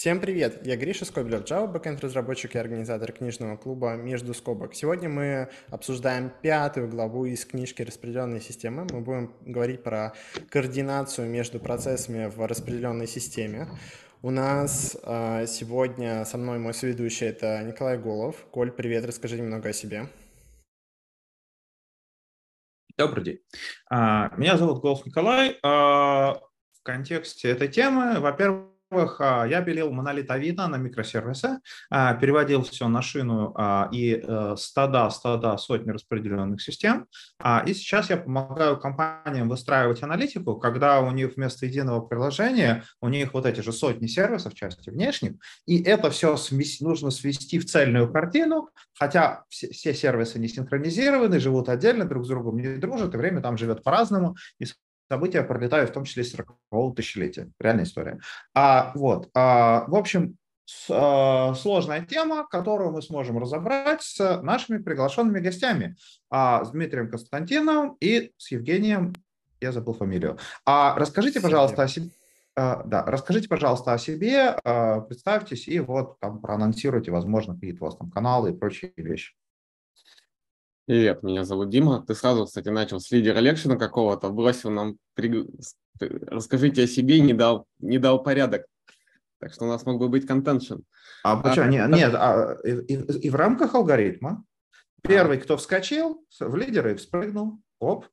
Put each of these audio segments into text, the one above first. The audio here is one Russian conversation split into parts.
Всем привет! Я Гриша Скобелев, Java бэкэнд разработчик и организатор книжного клуба «Между скобок». Сегодня мы обсуждаем пятую главу из книжки «Распределенные системы». Мы будем говорить про координацию между процессами в распределенной системе. У нас э, сегодня со мной мой соведущий – это Николай Голов. Коль, привет, расскажи немного о себе. Добрый день. А, меня зовут Голов Николай. А, в контексте этой темы, во-первых, во-первых, а, я пилил монолит Авито на микросервисы, а, переводил все на шину а, и э, стада, стада, сотни распределенных систем. И сейчас я помогаю компаниям выстраивать аналитику, когда у них вместо единого приложения у них вот эти же сотни сервисов, части внешних, и это все нужно свести в цельную картину, хотя все сервисы не синхронизированы, живут отдельно, друг с другом не дружат, и время там живет по-разному, и события пролетают в том числе 40-го тысячелетия. Реальная история. А, вот, а, в общем, с, а, сложная тема, которую мы сможем разобрать с нашими приглашенными гостями, а, с Дмитрием Константиновым и с Евгением, я забыл фамилию. А, расскажите, пожалуйста, о себе. А, да, расскажите, пожалуйста, о себе, а, представьтесь и вот там проанонсируйте, возможно, какие-то у вас там каналы и прочие вещи. Привет, меня зовут Дима. Ты сразу, кстати, начал с лидера лекшена какого-то, бросил нам, при... расскажите о себе, не дал, не дал порядок. Так что у нас мог бы быть контеншн. А почему? А, нет, нет а, и, и, и в рамках алгоритма первый, а. кто вскочил в лидеры, вспрыгнул. Оп.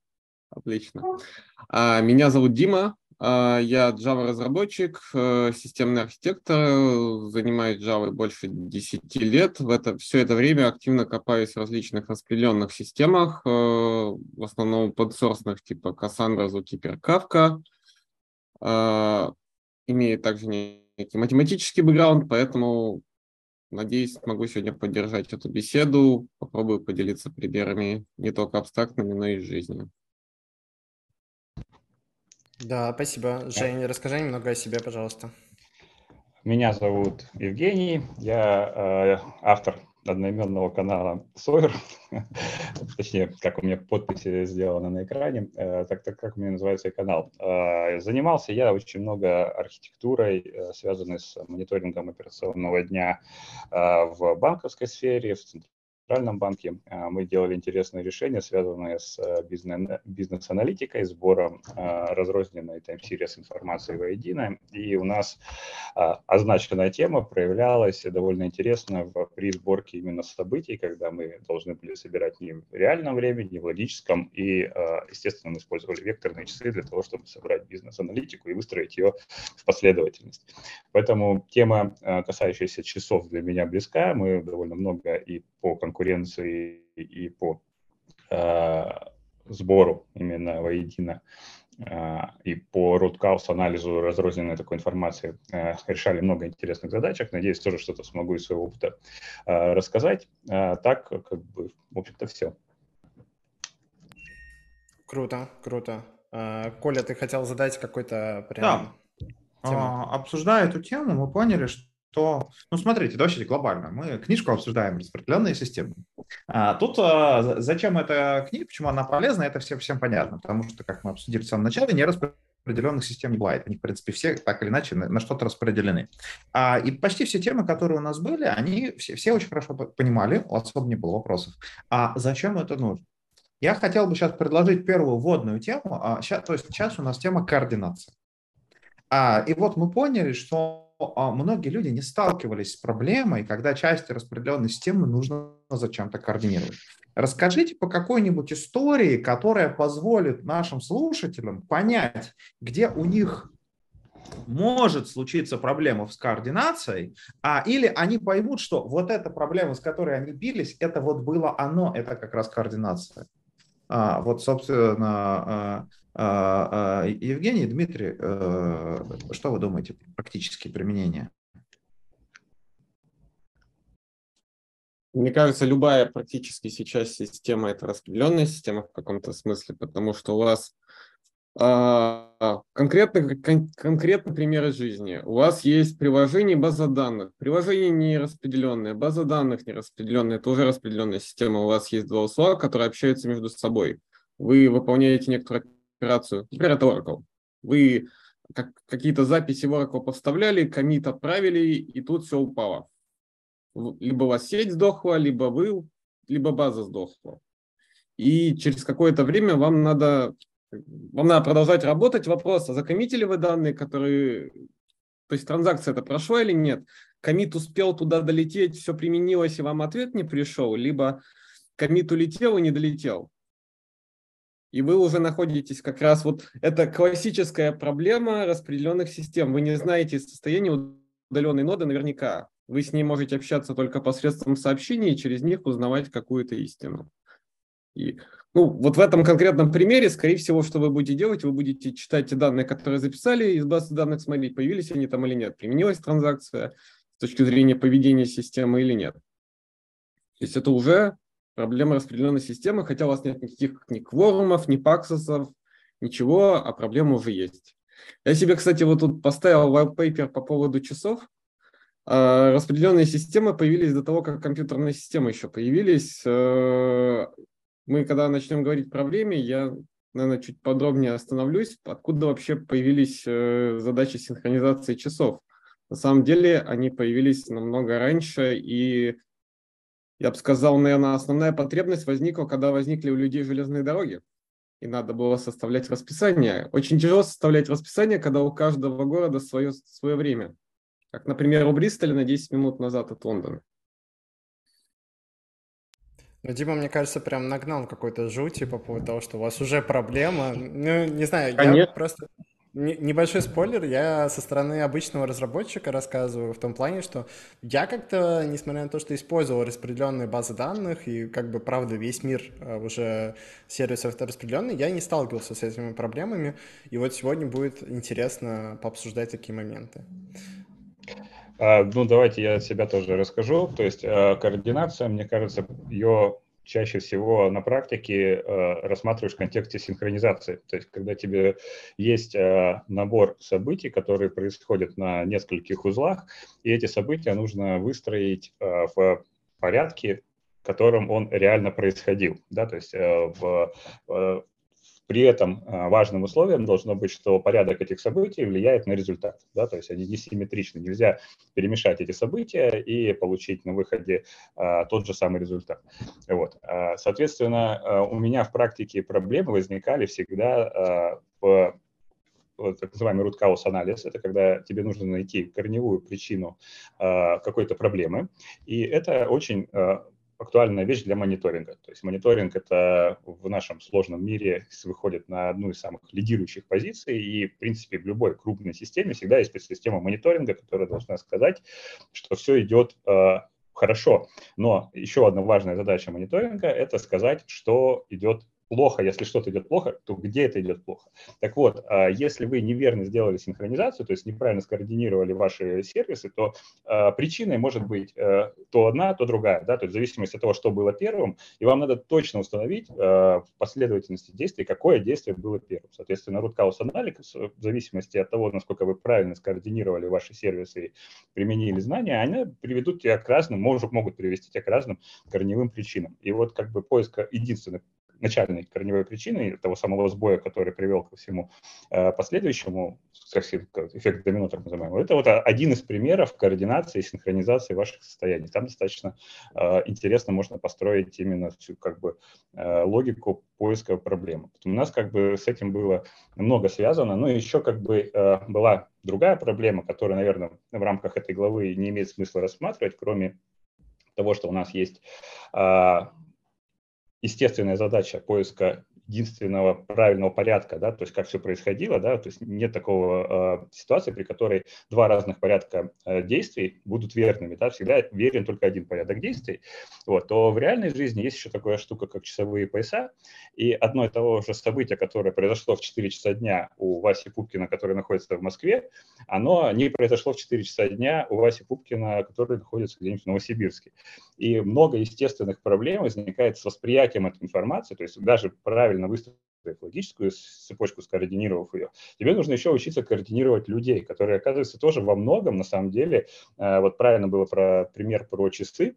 Отлично. А, меня зовут Дима, а, я Java-разработчик, э, системный архитектор, занимаюсь Java больше 10 лет. В это, все это время активно копаюсь в различных распределенных системах, э, в основном подсорсных типа Cassandra, Zookeeper, Kafka. А, имею также некий математический бэкграунд, поэтому надеюсь, смогу сегодня поддержать эту беседу, попробую поделиться примерами не только абстрактными, но и из жизни. Да, спасибо. Жень, расскажи немного о себе, пожалуйста. Меня зовут Евгений, я э, автор одноименного канала Сойер, точнее, как у меня подписи сделаны на экране, э, так, так как у меня называется канал. Э, занимался я очень много архитектурой, э, связанной с мониторингом операционного дня в банковской сфере, в Центральном банке а, мы делали интересные решения, связанные с э, бизнес-аналитикой, сбором а, разрозненной тайм-сириес информации воедино. И у нас означенная тема проявлялась довольно интересно при сборке именно событий, когда мы должны были собирать не в реальном времени, не в логическом. И, естественно, мы использовали векторные часы для того, чтобы собрать бизнес-аналитику и выстроить ее в последовательность. Поэтому тема, касающаяся часов, для меня близка. Мы довольно много и по конкуренции и по э, сбору именно воедино э, и по root анализу разрозненной такой информации э, решали много интересных задачек. Надеюсь, тоже что-то смогу из своего опыта э, рассказать. Э, так, как бы, в общем-то, все. Круто, круто. Коля, ты хотел задать какой-то прям... Да. А, обсуждая эту тему, мы поняли, что что, ну, смотрите, давайте глобально. Мы книжку обсуждаем, распределенные системы. А, тут а, зачем эта книга, почему она полезна, это всем, всем понятно, потому что, как мы обсудили в самом начале, не распределенных систем не бывает. Они, в принципе, все так или иначе на, на что-то распределены. А, и почти все темы, которые у нас были, они все, все очень хорошо понимали, особо не было вопросов. А зачем это нужно? Я хотел бы сейчас предложить первую вводную тему. А, сейчас, то есть сейчас у нас тема координации. А, и вот мы поняли, что а, многие люди не сталкивались с проблемой, когда части распределенной системы нужно зачем-то координировать. Расскажите по какой-нибудь истории, которая позволит нашим слушателям понять, где у них может случиться проблема с координацией, а, или они поймут, что вот эта проблема, с которой они бились, это вот было оно, это как раз координация. А, вот, собственно, а, Евгений, Дмитрий, э, что вы думаете практические применения? Мне кажется, любая практически сейчас система – это распределенная система в каком-то смысле, потому что у вас а, конкретно, кон, конкретно примеры жизни. У вас есть приложение, база данных. Приложение не распределенное, база данных не распределенная. Это уже распределенная система. У вас есть два условия, которые общаются между собой. Вы выполняете некоторую операцию, например, это Oracle. Вы как, какие-то записи в Oracle поставляли, комит отправили, и тут все упало. Либо у вас сеть сдохла, либо вы, либо база сдохла. И через какое-то время вам надо, вам надо продолжать работать. Вопрос, а закоммитили вы данные, которые... То есть транзакция это прошла или нет? Комит успел туда долететь, все применилось, и вам ответ не пришел, либо комит улетел и не долетел. И вы уже находитесь как раз вот... Это классическая проблема распределенных систем. Вы не знаете состояние удаленной ноды наверняка. Вы с ней можете общаться только посредством сообщений и через них узнавать какую-то истину. И, ну, вот в этом конкретном примере, скорее всего, что вы будете делать, вы будете читать те данные, которые записали из базы данных, смотреть, появились они там или нет, применилась транзакция с точки зрения поведения системы или нет. То есть это уже проблема распределенной системы, хотя у вас нет никаких ни кворумов, ни паксосов, ничего, а проблема уже есть. Я себе, кстати, вот тут поставил white по поводу часов. А, распределенные системы появились до того, как компьютерные системы еще появились. Э, мы, когда начнем говорить про время, я, наверное, чуть подробнее остановлюсь, откуда вообще появились э, задачи синхронизации часов. На самом деле они появились намного раньше, и я бы сказал, наверное, основная потребность возникла, когда возникли у людей железные дороги, и надо было составлять расписание. Очень тяжело составлять расписание, когда у каждого города свое, свое время. Как, например, у Бристоля на 10 минут назад от Лондона. Ну, Дима, мне кажется, прям нагнал какой-то жути по поводу того, что у вас уже проблема. Ну, не знаю, Конечно. я просто Небольшой спойлер, я со стороны обычного разработчика рассказываю в том плане, что я как-то, несмотря на то, что использовал распределенные базы данных, и как бы, правда, весь мир э, уже сервисов распределенный, я не сталкивался с этими проблемами, и вот сегодня будет интересно пообсуждать такие моменты. А, ну, давайте я себя тоже расскажу. То есть э, координация, мне кажется, ее чаще всего на практике э, рассматриваешь в контексте синхронизации. То есть, когда тебе есть э, набор событий, которые происходят на нескольких узлах, и эти события нужно выстроить э, в порядке, в котором он реально происходил. Да? То есть в, при этом а, важным условием должно быть, что порядок этих событий влияет на результат. Да? То есть они несимметричны. Нельзя перемешать эти события и получить на выходе а, тот же самый результат. Вот. А, соответственно, а, у меня в практике проблемы возникали всегда в так называемый root cause анализ, это когда тебе нужно найти корневую причину какой-то проблемы, и это очень актуальная вещь для мониторинга. То есть мониторинг это в нашем сложном мире выходит на одну из самых лидирующих позиций, и, в принципе, в любой крупной системе всегда есть система мониторинга, которая должна сказать, что все идет э, хорошо. Но еще одна важная задача мониторинга – это сказать, что идет плохо, если что-то идет плохо, то где это идет плохо? Так вот, а, если вы неверно сделали синхронизацию, то есть неправильно скоординировали ваши сервисы, то а, причиной может быть э, то одна, то другая, да, то есть в зависимости от того, что было первым, и вам надо точно установить а, в последовательности действий, какое действие было первым. Соответственно, root cause анализ, в зависимости от того, насколько вы правильно скоординировали ваши сервисы и применили знания, они приведут тебя к разным, может, могут привести тебя к разным корневым причинам. И вот как бы поиск единственных начальной корневой причиной того самого сбоя, который привел ко всему э, последующему, эффект домино, так это вот один из примеров координации и синхронизации ваших состояний. Там достаточно э, интересно можно построить именно всю как бы э, логику поиска проблемы. У нас как бы с этим было много связано, но еще как бы была другая проблема, которая, наверное, в рамках этой главы не имеет смысла рассматривать, кроме того, что у нас есть естественная задача поиска единственного правильного порядка, да, то есть как все происходило, да, то есть нет такого э, ситуации, при которой два разных порядка э, действий будут верными, да, всегда верен только один порядок действий, вот, то в реальной жизни есть еще такая штука, как часовые пояса, и одно и того же событие, которое произошло в 4 часа дня у Васи Пупкина, который находится в Москве, оно не произошло в 4 часа дня у Васи Пупкина, который находится где-нибудь в Новосибирске. И много естественных проблем возникает с восприятием этой информации, то есть даже правильно правильно выстроив логическую цепочку, скоординировав ее, тебе нужно еще учиться координировать людей, которые, оказывается, тоже во многом, на самом деле, э, вот правильно было про пример про часы,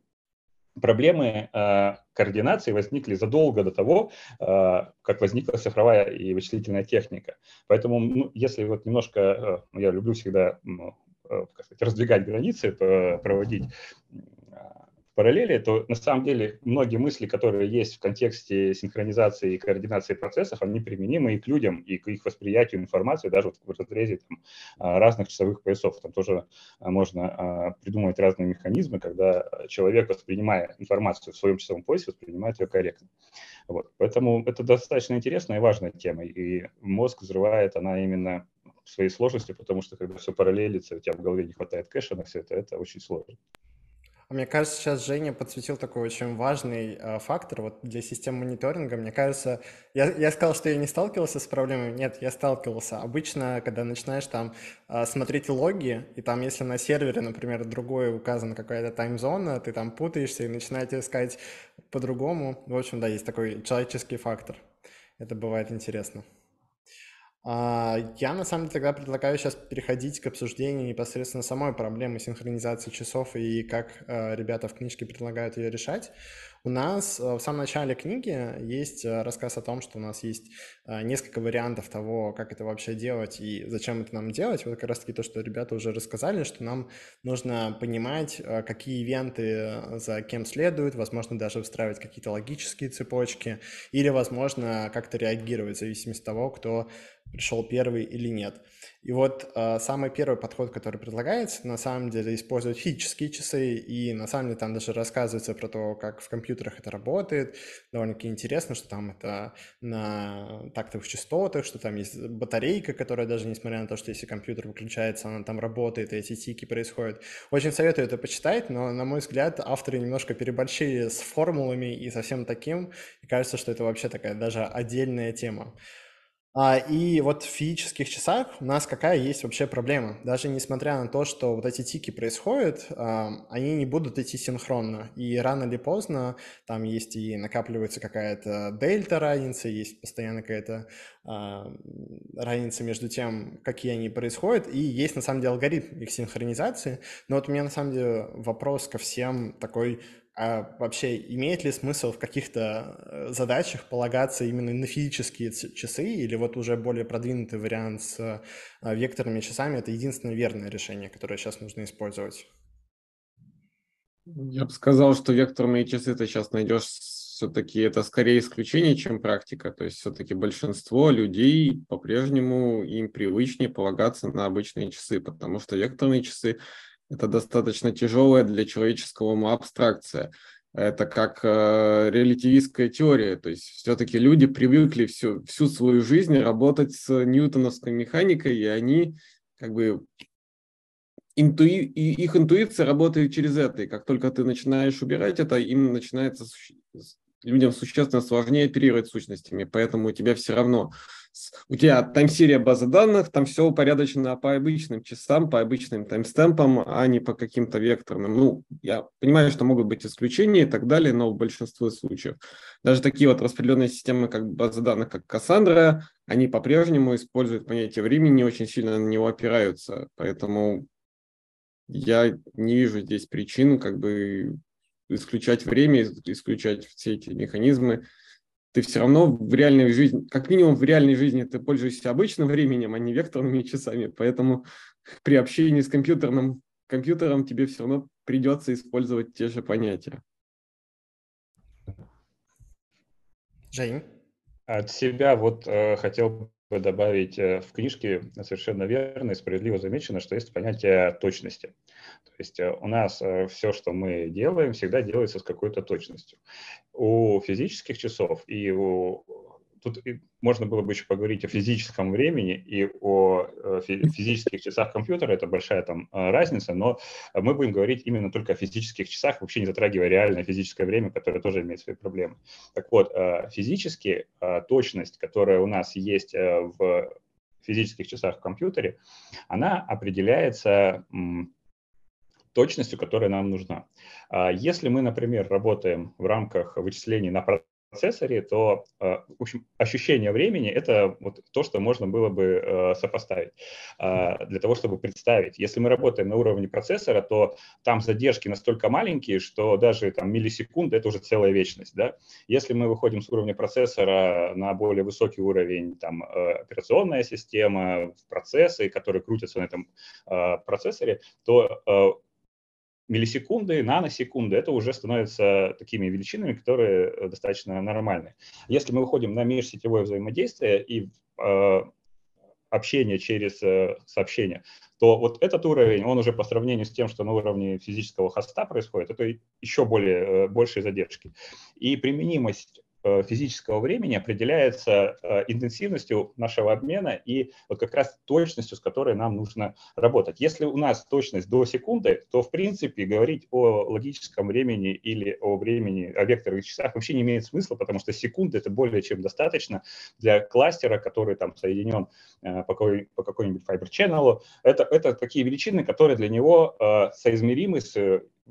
проблемы э, координации возникли задолго до того, э, как возникла цифровая и вычислительная техника. Поэтому, ну, если вот немножко, э, я люблю всегда ну, э, сказать, раздвигать границы, проводить параллели, то на самом деле многие мысли, которые есть в контексте синхронизации и координации процессов, они применимы и к людям, и к их восприятию информации, даже вот в разрезе там, а, разных часовых поясов. Там тоже а, можно а, придумывать разные механизмы, когда человек, воспринимая информацию в своем часовом поясе, воспринимает ее корректно. Вот. Поэтому это достаточно интересная и важная тема. И мозг взрывает она именно своей сложностью, потому что когда все параллелится, у тебя в голове не хватает кэша на все это, это очень сложно. Мне кажется, сейчас Женя подсветил такой очень важный э, фактор вот для систем мониторинга. Мне кажется, я, я сказал, что я не сталкивался с проблемой. Нет, я сталкивался. Обычно, когда начинаешь там э, смотреть логи, и там, если на сервере, например, другой указана какая-то таймзона, ты там путаешься и начинаете искать по-другому. В общем, да, есть такой человеческий фактор. Это бывает интересно. А, я на самом деле тогда предлагаю сейчас переходить к обсуждению непосредственно самой проблемы синхронизации часов и как э, ребята в книжке предлагают ее решать. У нас э, в самом начале книги есть э, рассказ о том, что у нас есть несколько вариантов того, как это вообще делать и зачем это нам делать. Вот как раз-таки то, что ребята уже рассказали, что нам нужно понимать, какие ивенты за кем следуют, возможно, даже выстраивать какие-то логические цепочки или, возможно, как-то реагировать в зависимости от того, кто пришел первый или нет. И вот э, самый первый подход, который предлагается, на самом деле использовать физические часы, и на самом деле там даже рассказывается про то, как в компьютерах это работает. Довольно-таки интересно, что там это на тактовых частотах, что там есть батарейка, которая даже несмотря на то, что если компьютер выключается, она там работает, и эти тики происходят. Очень советую это почитать, но, на мой взгляд, авторы немножко переборщили с формулами и со всем таким, и кажется, что это вообще такая даже отдельная тема. А, и вот в физических часах у нас какая есть вообще проблема? Даже несмотря на то, что вот эти тики происходят, они не будут идти синхронно. И рано или поздно там есть и накапливается какая-то дельта разница, есть постоянно какая-то разница между тем, какие они происходят, и есть на самом деле алгоритм их синхронизации. Но вот у меня на самом деле вопрос ко всем такой а вообще имеет ли смысл в каких-то э, задачах полагаться именно на физические часы, или вот уже более продвинутый вариант с э, векторными часами – это единственное верное решение, которое сейчас нужно использовать? Я бы сказал, что векторные часы ты сейчас найдешь все-таки это скорее исключение, чем практика. То есть все-таки большинство людей по-прежнему им привычнее полагаться на обычные часы, потому что векторные часы это достаточно тяжелая для человеческого ума абстракция. Это как э, релятивистская теория, то есть все-таки люди привыкли всю, всю свою жизнь работать с ньютоновской механикой, и они как бы интуи, их интуиция работает через это, и как только ты начинаешь убирать это, им начинается людям существенно сложнее оперировать сущностями, поэтому у тебя все равно у тебя тайм-серия базы данных, там все упорядочено по обычным часам, по обычным таймстемпам, а не по каким-то векторным. Ну, я понимаю, что могут быть исключения и так далее, но в большинстве случаев. Даже такие вот распределенные системы, как базы данных, как Cassandra, они по-прежнему используют понятие времени, очень сильно на него опираются. Поэтому я не вижу здесь причин как бы исключать время, исключать все эти механизмы ты все равно в реальной жизни, как минимум в реальной жизни ты пользуешься обычным временем, а не векторными часами, поэтому при общении с компьютерным компьютером тебе все равно придется использовать те же понятия. Жень? От себя вот э, хотел добавить э, в книжке совершенно верно и справедливо замечено, что есть понятие точности. То есть э, у нас э, все, что мы делаем, всегда делается с какой-то точностью. У физических часов и у тут можно было бы еще поговорить о физическом времени и о э, физических часах компьютера, это большая там э, разница, но мы будем говорить именно только о физических часах, вообще не затрагивая реальное физическое время, которое тоже имеет свои проблемы. Так вот, э, физически точность, которая у нас есть в физических часах в компьютере, она определяется точностью, которая нам нужна. А если мы, например, работаем в рамках вычислений на процессоре, то, э, в общем, ощущение времени – это вот то, что можно было бы э, сопоставить э, для того, чтобы представить. Если мы работаем на уровне процессора, то там задержки настолько маленькие, что даже там миллисекунды – это уже целая вечность. Да? Если мы выходим с уровня процессора на более высокий уровень, там, операционная система, процессы, которые крутятся на этом процессоре, то миллисекунды, наносекунды, это уже становятся такими величинами, которые э, достаточно нормальны. Если мы выходим на межсетевое взаимодействие и э, общение через э, сообщение, то вот этот уровень, он уже по сравнению с тем, что на уровне физического хоста происходит, это еще более, э, большие задержки. И применимость физического времени определяется э, интенсивностью нашего обмена и вот как раз точностью, с которой нам нужно работать. Если у нас точность до секунды, то в принципе говорить о логическом времени или о времени, о векторных часах вообще не имеет смысла, потому что секунды это более чем достаточно для кластера, который там соединен э, по, по какой-нибудь Fiber Channel. Это, это такие величины, которые для него соизмеримы с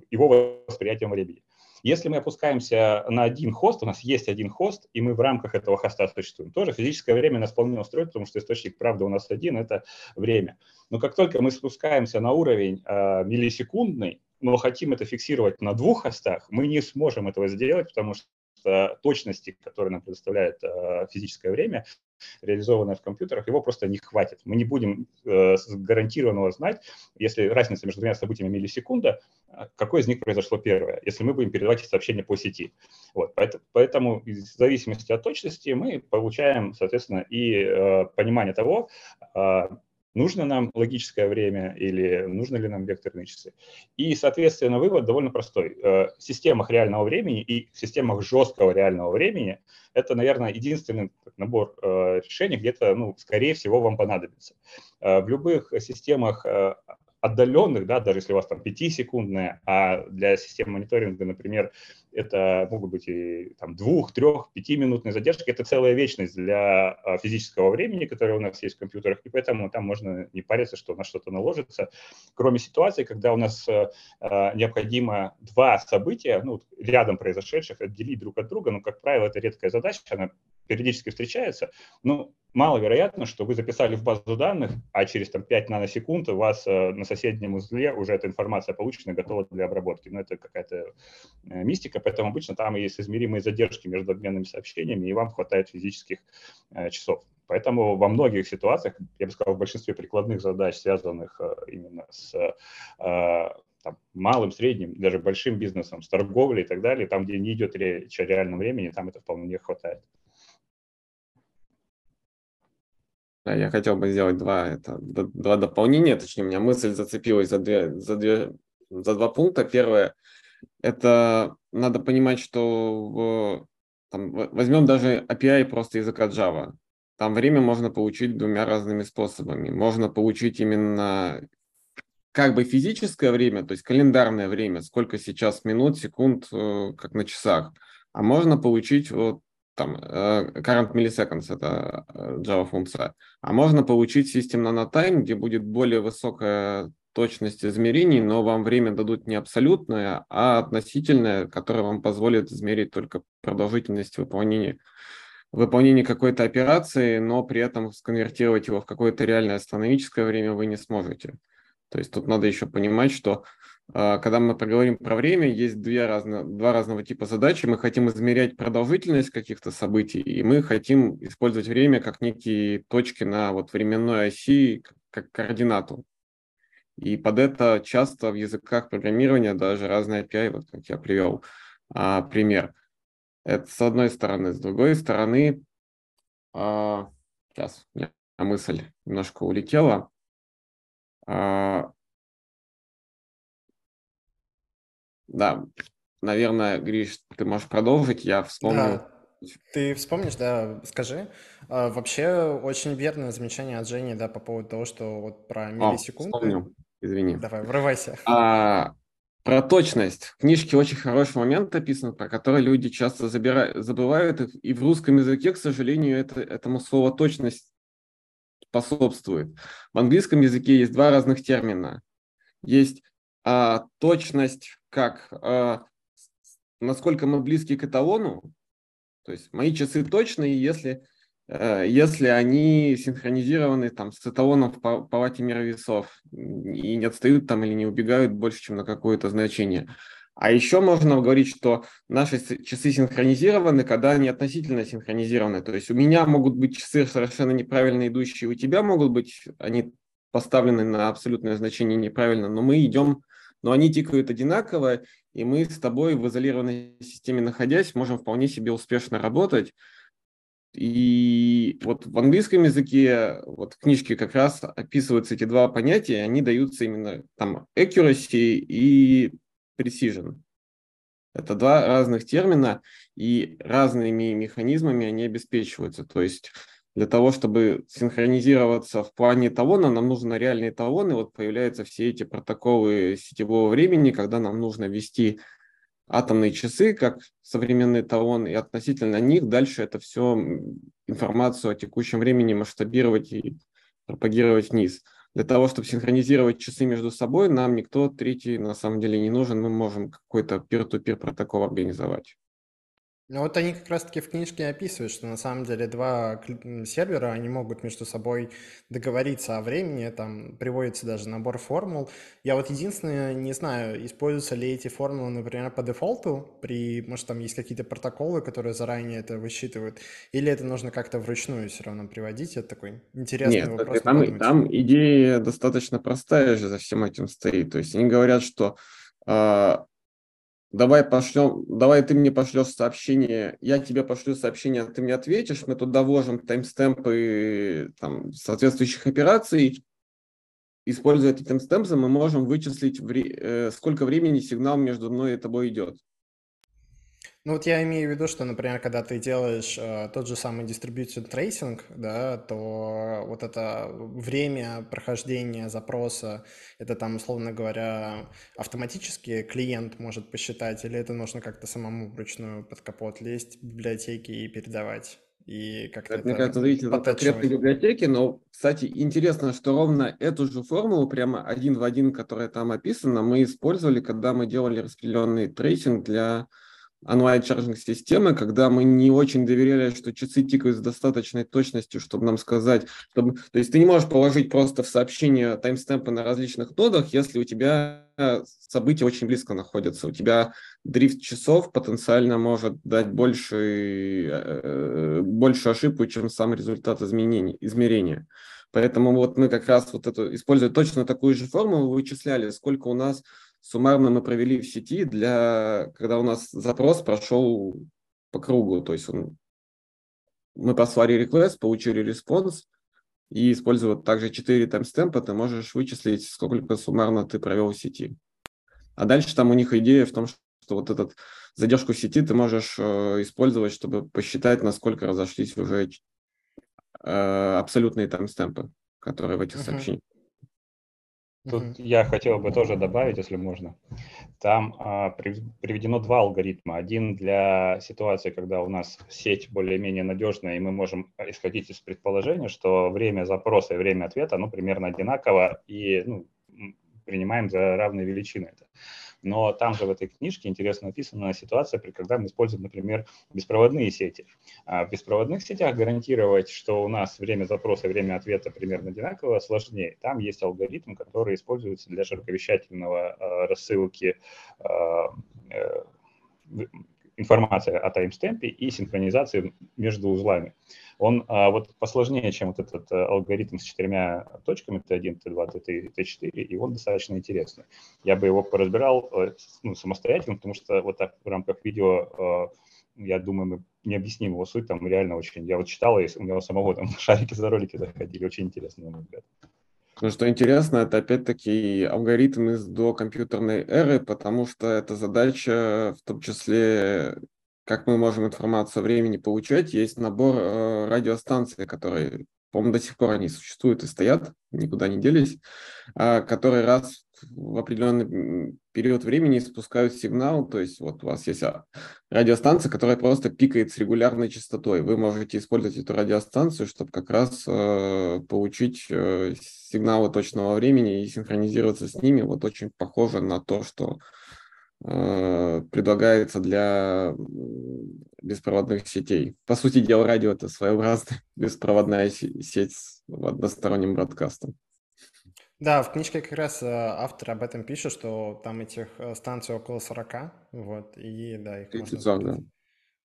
его восприятием времени. Если мы опускаемся на один хост, у нас есть один хост, и мы в рамках этого хоста существуем, тоже физическое время нас вполне устроит, потому что источник правды у нас один – это время. Но как только мы спускаемся на уровень э, миллисекундный, но хотим это фиксировать на двух хостах, мы не сможем этого сделать, потому что точности, которые нам предоставляет э, физическое время, реализованное в компьютерах, его просто не хватит. Мы не будем э, гарантированно знать, если разница между двумя событиями миллисекунда, э, какое из них произошло первое, если мы будем передавать сообщения по сети. Вот, поэтому, в зависимости от точности мы получаем, соответственно, и э, понимание того, э, нужно нам логическое время или нужно ли нам векторные часы. И, соответственно, вывод довольно простой. Э, в системах реального времени и в системах жесткого реального времени это, наверное, единственный набор э, решений, где-то, ну, скорее всего, вам понадобится. Э, в любых системах отдаленных, да, даже если у вас там 5-секундная, а для систем мониторинга, например, это могут быть и там двух, трех, пятиминутные задержки, это целая вечность для а, физического времени, которое у нас есть в компьютерах, и поэтому там можно не париться, что у нас что-то наложится, кроме ситуации, когда у нас а, а, необходимо два события, ну, рядом произошедших, отделить друг от друга, но, как правило, это редкая задача, она периодически встречается, но маловероятно, что вы записали в базу данных, а через там, 5 наносекунд у вас э, на соседнем узле уже эта информация получена, готова для обработки. Но это какая-то э, мистика, поэтому обычно там есть измеримые задержки между обменными сообщениями, и вам хватает физических э, часов. Поэтому во многих ситуациях, я бы сказал, в большинстве прикладных задач, связанных именно с там, малым, средним, даже большим бизнесом, с торговлей и так далее, там, где не идет речь о реальном времени, там это вполне хватает. Я хотел бы сделать два, это, два дополнения, точнее, у меня мысль зацепилась за, две, за, две, за два пункта. Первое, это надо понимать, что в, там, возьмем даже API просто языка Java. Там время можно получить двумя разными способами. Можно получить именно как бы физическое время, то есть календарное время, сколько сейчас минут, секунд, э, как на часах. А можно получить вот там э, current milliseconds, это э, Java функция. А можно получить System Nanotime, где будет более высокая точность измерений, но вам время дадут не абсолютное, а относительное, которое вам позволит измерить только продолжительность выполнения выполнение какой-то операции, но при этом сконвертировать его в какое-то реальное астрономическое время вы не сможете. То есть тут надо еще понимать, что когда мы поговорим про время, есть две разно, два разного типа задачи. Мы хотим измерять продолжительность каких-то событий, и мы хотим использовать время как некие точки на вот временной оси, как координату. И под это часто в языках программирования даже разные API, вот как я привел а, пример. Это с одной стороны. С другой стороны, а, сейчас у меня мысль немножко улетела. А, Да, наверное, Гриш, ты можешь продолжить, я вспомнил. Да. Ты вспомнишь, да, скажи. А, вообще, очень верное замечание от Жени, да, по поводу того, что вот про миллисекунды. О, вспомнил, извини. Давай, врывайся. А, про точность. В книжке очень хороший момент описан, про который люди часто забирают, забывают, и в русском языке, к сожалению, это, этому слово точность способствует. В английском языке есть два разных термина. Есть а, точность как а, насколько мы близки к эталону, То есть мои часы точные, если, э, если они синхронизированы там, с эталоном в палате мира весов и не отстают там или не убегают больше, чем на какое-то значение. А еще можно говорить, что наши часы синхронизированы, когда они относительно синхронизированы. То есть у меня могут быть часы совершенно неправильно идущие, у тебя могут быть они поставлены на абсолютное значение неправильно, но мы идем, но они тикают одинаково, и мы с тобой в изолированной системе находясь можем вполне себе успешно работать. И вот в английском языке, вот в книжке как раз описываются эти два понятия, они даются именно там accuracy и precision. Это два разных термина, и разными механизмами они обеспечиваются. То есть для того, чтобы синхронизироваться в плане талона, нам нужны реальные талоны. Вот появляются все эти протоколы сетевого времени, когда нам нужно ввести атомные часы, как современный талон, и относительно них дальше это все информацию о текущем времени масштабировать и пропагировать вниз. Для того, чтобы синхронизировать часы между собой, нам никто третий на самом деле не нужен. Мы можем какой-то peer-to-peer протокол организовать. Ну вот они как раз-таки в книжке описывают, что на самом деле два сервера, они могут между собой договориться о времени, там приводится даже набор формул. Я вот единственное не знаю, используются ли эти формулы, например, по дефолту, при, может, там есть какие-то протоколы, которые заранее это высчитывают, или это нужно как-то вручную все равно приводить? Это такой интересный Нет, вопрос. Там, там идея достаточно простая же за всем этим стоит. То есть они говорят, что а, давай пошлем, давай ты мне пошлешь сообщение, я тебе пошлю сообщение, ты мне ответишь, мы туда вложим таймстемпы там, соответствующих операций, используя эти таймстемпы, мы можем вычислить, вре- э, сколько времени сигнал между мной и тобой идет. Ну вот я имею в виду, что, например, когда ты делаешь э, тот же самый distributed tracing, да, то вот это время прохождения запроса, это там, условно говоря, автоматически клиент может посчитать, или это нужно как-то самому вручную под капот лезть в библиотеки и передавать? И как-то это, мне кажется, зависит от конкретной библиотеки, но, кстати, интересно, что ровно эту же формулу, прямо один в один, которая там описана, мы использовали, когда мы делали распределенный tracing для online charging системы, когда мы не очень доверяли, что часы тикают с достаточной точностью, чтобы нам сказать, чтобы... то есть ты не можешь положить просто в сообщение timestamp ы на различных нодах, если у тебя события очень близко находятся. У тебя drift часов потенциально может дать больше, э, больше ошибку, чем сам результат изменений, измерения. Поэтому вот мы как раз вот эту, используя точно такую же формулу, вычисляли, сколько у нас суммарно мы провели в сети, для, когда у нас запрос прошел по кругу. То есть он, мы послали request, получили response, и используя также 4 timestamp а, ты можешь вычислить, сколько суммарно ты провел в сети. А дальше там у них идея в том, что вот этот задержку сети ты можешь э, использовать, чтобы посчитать, насколько разошлись уже э, абсолютные таймстемпы, которые в этих uh-huh. сообщениях. Тут mm-hmm. я хотел бы тоже добавить, если можно. Там а, приведено два алгоритма. Один для ситуации, когда у нас сеть более-менее надежная, и мы можем исходить из предположения, что время запроса и время ответа, ну, примерно одинаково, и ну, принимаем за равные величины это. Но там же в этой книжке интересно написана ситуация, при когда мы используем, например, беспроводные сети. А в беспроводных сетях гарантировать, что у нас время запроса и время ответа примерно одинаково, сложнее. Там есть алгоритм, который используется для широковещательного э, рассылки э, э, информации о таймстемпе и синхронизации между узлами. Он а, вот посложнее, чем вот этот а, алгоритм с четырьмя точками T1, T2, T3, T4, и он достаточно интересный. Я бы его поразбирал а, ну, самостоятельно, потому что вот так в рамках видео, а, я думаю, мы не объясним его суть, там реально очень, я вот читал, и у него самого там шарики за ролики заходили, очень интересно, на мой взгляд. Ну, что интересно, это опять-таки алгоритм из докомпьютерной эры, потому что эта задача, в том числе, как мы можем информацию о времени получать, есть набор э, радиостанций, которые, по-моему, до сих пор они существуют и стоят, никуда не делись, э, которые раз в определенный период времени спускают сигнал, то есть вот у вас есть а, радиостанция, которая просто пикает с регулярной частотой. Вы можете использовать эту радиостанцию, чтобы как раз э, получить э, сигналы точного времени и синхронизироваться с ними. Вот очень похоже на то, что э, предлагается для беспроводных сетей. По сути дела, радио – это своеобразная беспроводная сеть с односторонним бродкастом. Да, в книжке как раз э, автор об этом пишет, что там этих э, станций около 40, вот, и да, их 30, можно... да.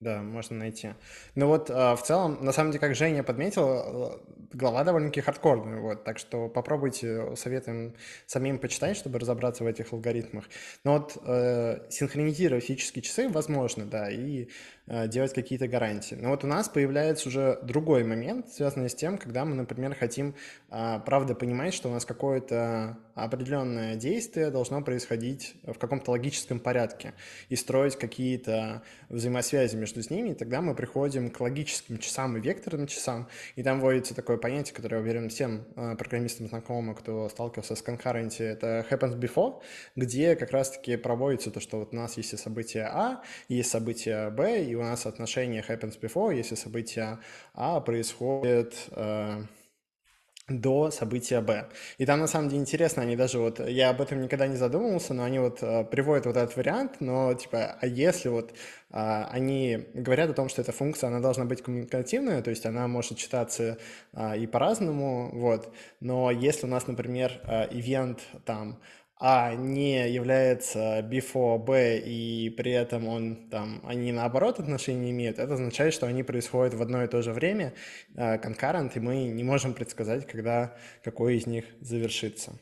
Да, можно найти. Ну вот, в целом, на самом деле, как Женя подметил, глава довольно-таки хардкорная, вот, так что попробуйте, советуем самим почитать, чтобы разобраться в этих алгоритмах. Но вот э, синхронизировать физические часы возможно, да, и э, делать какие-то гарантии. Но вот у нас появляется уже другой момент, связанный с тем, когда мы, например, хотим, э, правда, понимать, что у нас какое-то определенное действие должно происходить в каком-то логическом порядке и строить какие-то взаимосвязи между ними, и тогда мы приходим к логическим часам и векторным часам, и там вводится такое понятие, которое, уверен, всем э, программистам знакомо, кто сталкивался с concurrency, это happens before, где как раз-таки проводится то, что вот у нас есть событие А, есть событие Б, и у нас отношение happens before, если событие А происходит... Э, до события Б. И там на самом деле интересно, они даже вот, я об этом никогда не задумывался, но они вот э, приводят вот этот вариант, но типа, а если вот э, они говорят о том, что эта функция, она должна быть коммуникативная, то есть она может читаться э, и по-разному, вот, но если у нас, например, э, ивент там а не является before B, и при этом он там, они наоборот отношения имеют, это означает, что они происходят в одно и то же время, э, concurrent, и мы не можем предсказать, когда какой из них завершится.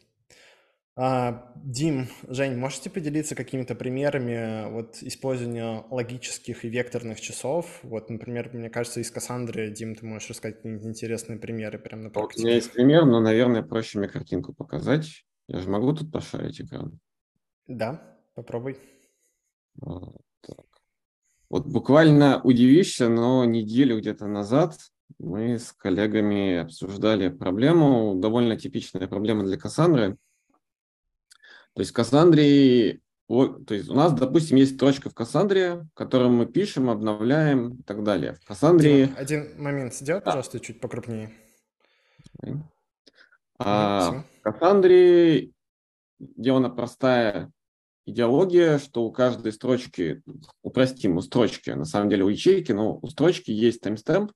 А, Дим, Жень, можете поделиться какими-то примерами вот, использования логических и векторных часов? Вот, например, мне кажется, из Кассандры, Дим, ты можешь рассказать какие-нибудь интересные примеры прямо на практике? У меня есть пример, но, наверное, проще мне картинку показать. Я же могу тут пошарить экран? Да, попробуй. Вот, так. вот буквально удивишься, но неделю где-то назад мы с коллегами обсуждали проблему, довольно типичная проблема для Кассандры. То есть Кассандре, то есть у нас, допустим, есть строчка в Кассандре, в которой мы пишем, обновляем и так далее. В Кассандре... Один момент, сделай, да. пожалуйста, чуть покрупнее. А в Кассандре сделана простая идеология, что у каждой строчки, упростим, у строчки, на самом деле у ячейки, но у строчки есть таймстемп,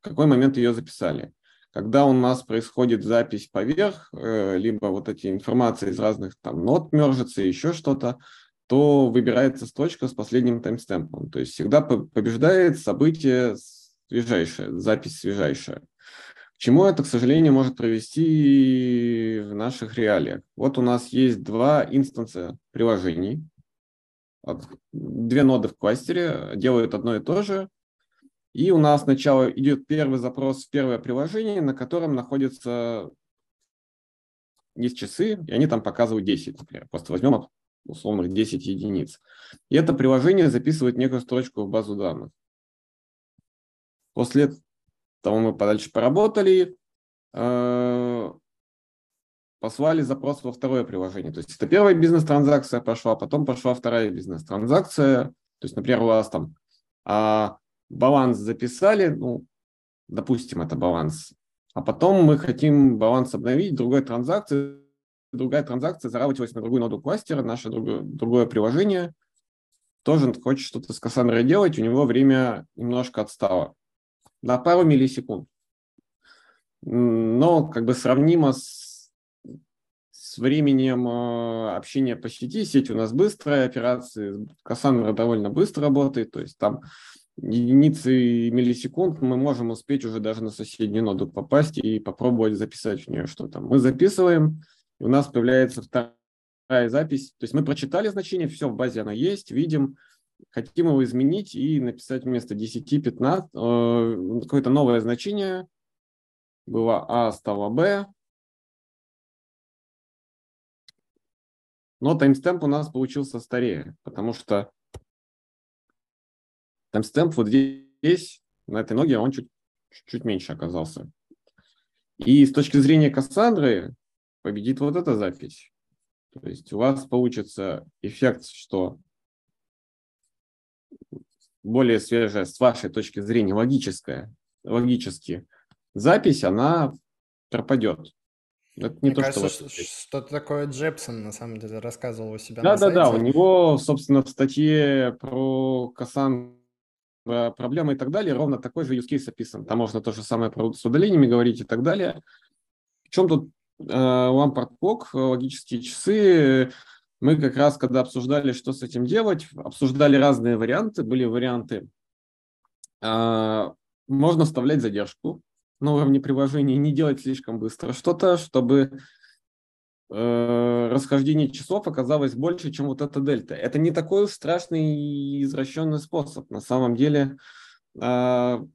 в какой момент ее записали. Когда у нас происходит запись поверх, э, либо вот эти информации из разных там нот мержится, еще что-то, то выбирается строчка с последним таймстемпом. То есть всегда побеждает событие свежайшее, запись свежайшая чему это, к сожалению, может привести в наших реалиях? Вот у нас есть два инстанса приложений, две ноды в кластере делают одно и то же, и у нас сначала идет первый запрос в первое приложение, на котором находятся есть часы, и они там показывают 10, например. Просто возьмем условных 10 единиц. И это приложение записывает некую строчку в базу данных. После того мы подальше поработали, э, послали запрос во второе приложение. То есть это первая бизнес-транзакция пошла, потом пошла вторая бизнес-транзакция. То есть, например, у вас там а, баланс записали, ну, допустим, это баланс, а потом мы хотим баланс обновить другой транзакции, другая транзакция заработалась на другую ноду кластера, наше другое, другое приложение, тоже хочет что-то с Кассандрой делать, у него время немножко отстало на пару миллисекунд. Но как бы сравнимо с, с временем э, общения по сети. Сеть у нас быстрая, операции Cassandra довольно быстро работает, то есть там единицы миллисекунд мы можем успеть уже даже на соседнюю ноду попасть и попробовать записать в нее что-то. Мы записываем, и у нас появляется вторая запись. То есть мы прочитали значение, все в базе оно есть, видим, хотим его изменить и написать вместо 10, 15 э, какое-то новое значение. Было А, стало Б. Но таймстемп у нас получился старее, потому что таймстемп вот здесь, на этой ноге, он чуть, чуть меньше оказался. И с точки зрения Кассандры победит вот эта запись. То есть у вас получится эффект, что более свежая, с вашей точки зрения, логическая, логически запись, она пропадет. Это не Мне то, кажется, что... что-то такое Джепсон на самом деле рассказывал у себя Да, на да, да. У него, собственно, в статье про Касан проблемы и так далее, ровно такой же use case описан. Там можно то же самое про с удалениями говорить и так далее. В чем тут э, Lampard Clock, логические часы? Мы как раз, когда обсуждали, что с этим делать, обсуждали разные варианты. Были варианты, э, можно вставлять задержку на уровне приложения, не делать слишком быстро что-то, чтобы э, расхождение часов оказалось больше, чем вот эта дельта. Это не такой страшный и извращенный способ. На самом деле, э,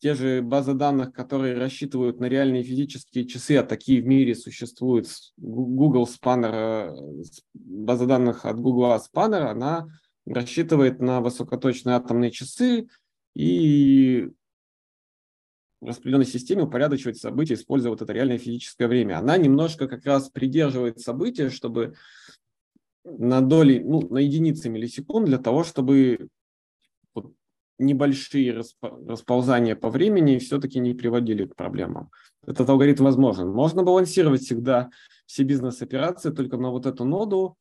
те же базы данных, которые рассчитывают на реальные физические часы, а такие в мире существуют, Google Spanner, э, база данных от Google Spanner, она рассчитывает на высокоточные атомные часы и в распределенной системе упорядочивать события, используя вот это реальное физическое время. Она немножко как раз придерживает события, чтобы на доли, ну, на единицы миллисекунд для того, чтобы небольшие расползания по времени все-таки не приводили к проблемам. Этот алгоритм возможен. Можно балансировать всегда все бизнес-операции только на вот эту ноду,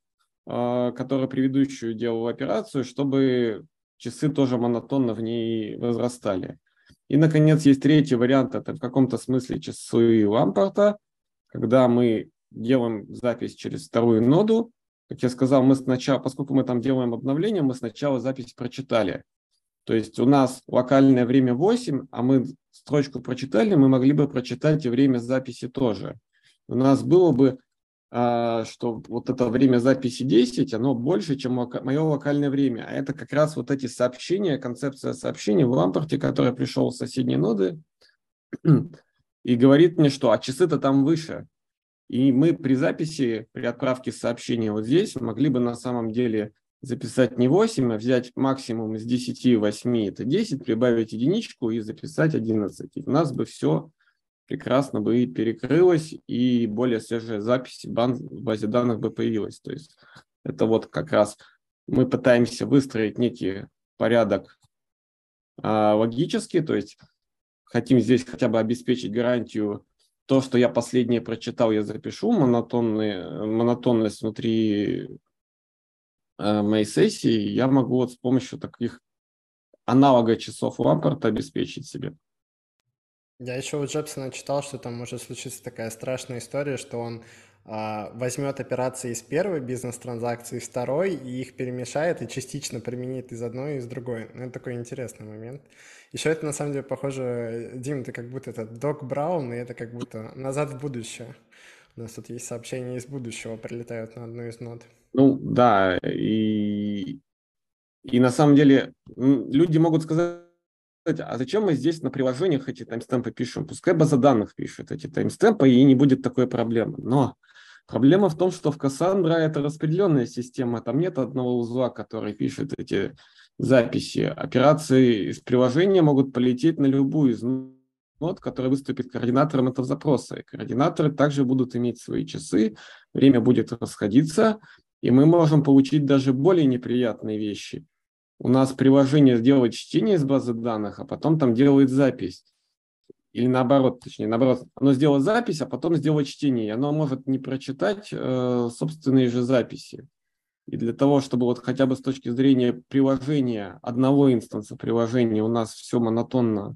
а, которая предыдущую делала операцию, чтобы часы тоже монотонно в ней возрастали. И, наконец, есть третий вариант, это в каком-то смысле часы лампорта, когда мы делаем запись через вторую ноду. Как я сказал, мы сначала, поскольку мы там делаем обновление, мы сначала запись прочитали. То есть у нас локальное время 8, а мы строчку прочитали, мы могли бы прочитать и время записи тоже. У нас было бы а, что вот это время записи 10, оно больше, чем мое локальное время. А это как раз вот эти сообщения, концепция сообщений в лампорте, который пришел с соседней ноды и говорит мне, что а часы-то там выше. И мы при записи, при отправке сообщения вот здесь могли бы на самом деле записать не 8, а взять максимум из 10, 8, это 10, прибавить единичку и записать 11. И у нас бы все прекрасно бы и перекрылось, и более свежая запись в базе данных бы появилась. То есть это вот как раз мы пытаемся выстроить некий порядок а, логический, то есть хотим здесь хотя бы обеспечить гарантию то, что я последнее прочитал, я запишу, монотонный, монотонность внутри э, моей сессии, я могу вот с помощью таких аналога часов Лампорта обеспечить себе. Я еще у Джепсона читал, что там может случиться такая страшная история, что он а, возьмет операции из первой бизнес-транзакции, из второй, и их перемешает и частично применит из одной и из другой. Ну, это такой интересный момент. Еще это на самом деле похоже, Дим, ты как будто это Док Браун, и это как будто назад в будущее. У нас тут есть сообщения из будущего, прилетают на одну из нот. Ну да, и, и на самом деле люди могут сказать, а зачем мы здесь на приложениях эти таймстемпы пишем? Пускай база данных пишет эти таймстемпы, и не будет такой проблемы. Но проблема в том, что в Cassandra это распределенная система, там нет одного узла, который пишет эти записи. Операции из приложения могут полететь на любую из нод, которая выступит координатором этого запроса. И координаторы также будут иметь свои часы, время будет расходиться, и мы можем получить даже более неприятные вещи – у нас приложение делает чтение из базы данных, а потом там делает запись. Или наоборот, точнее, наоборот, оно сделает запись, а потом сделает чтение. И оно может не прочитать э, собственные же записи. И для того, чтобы вот хотя бы с точки зрения приложения, одного инстанса приложения у нас все монотонно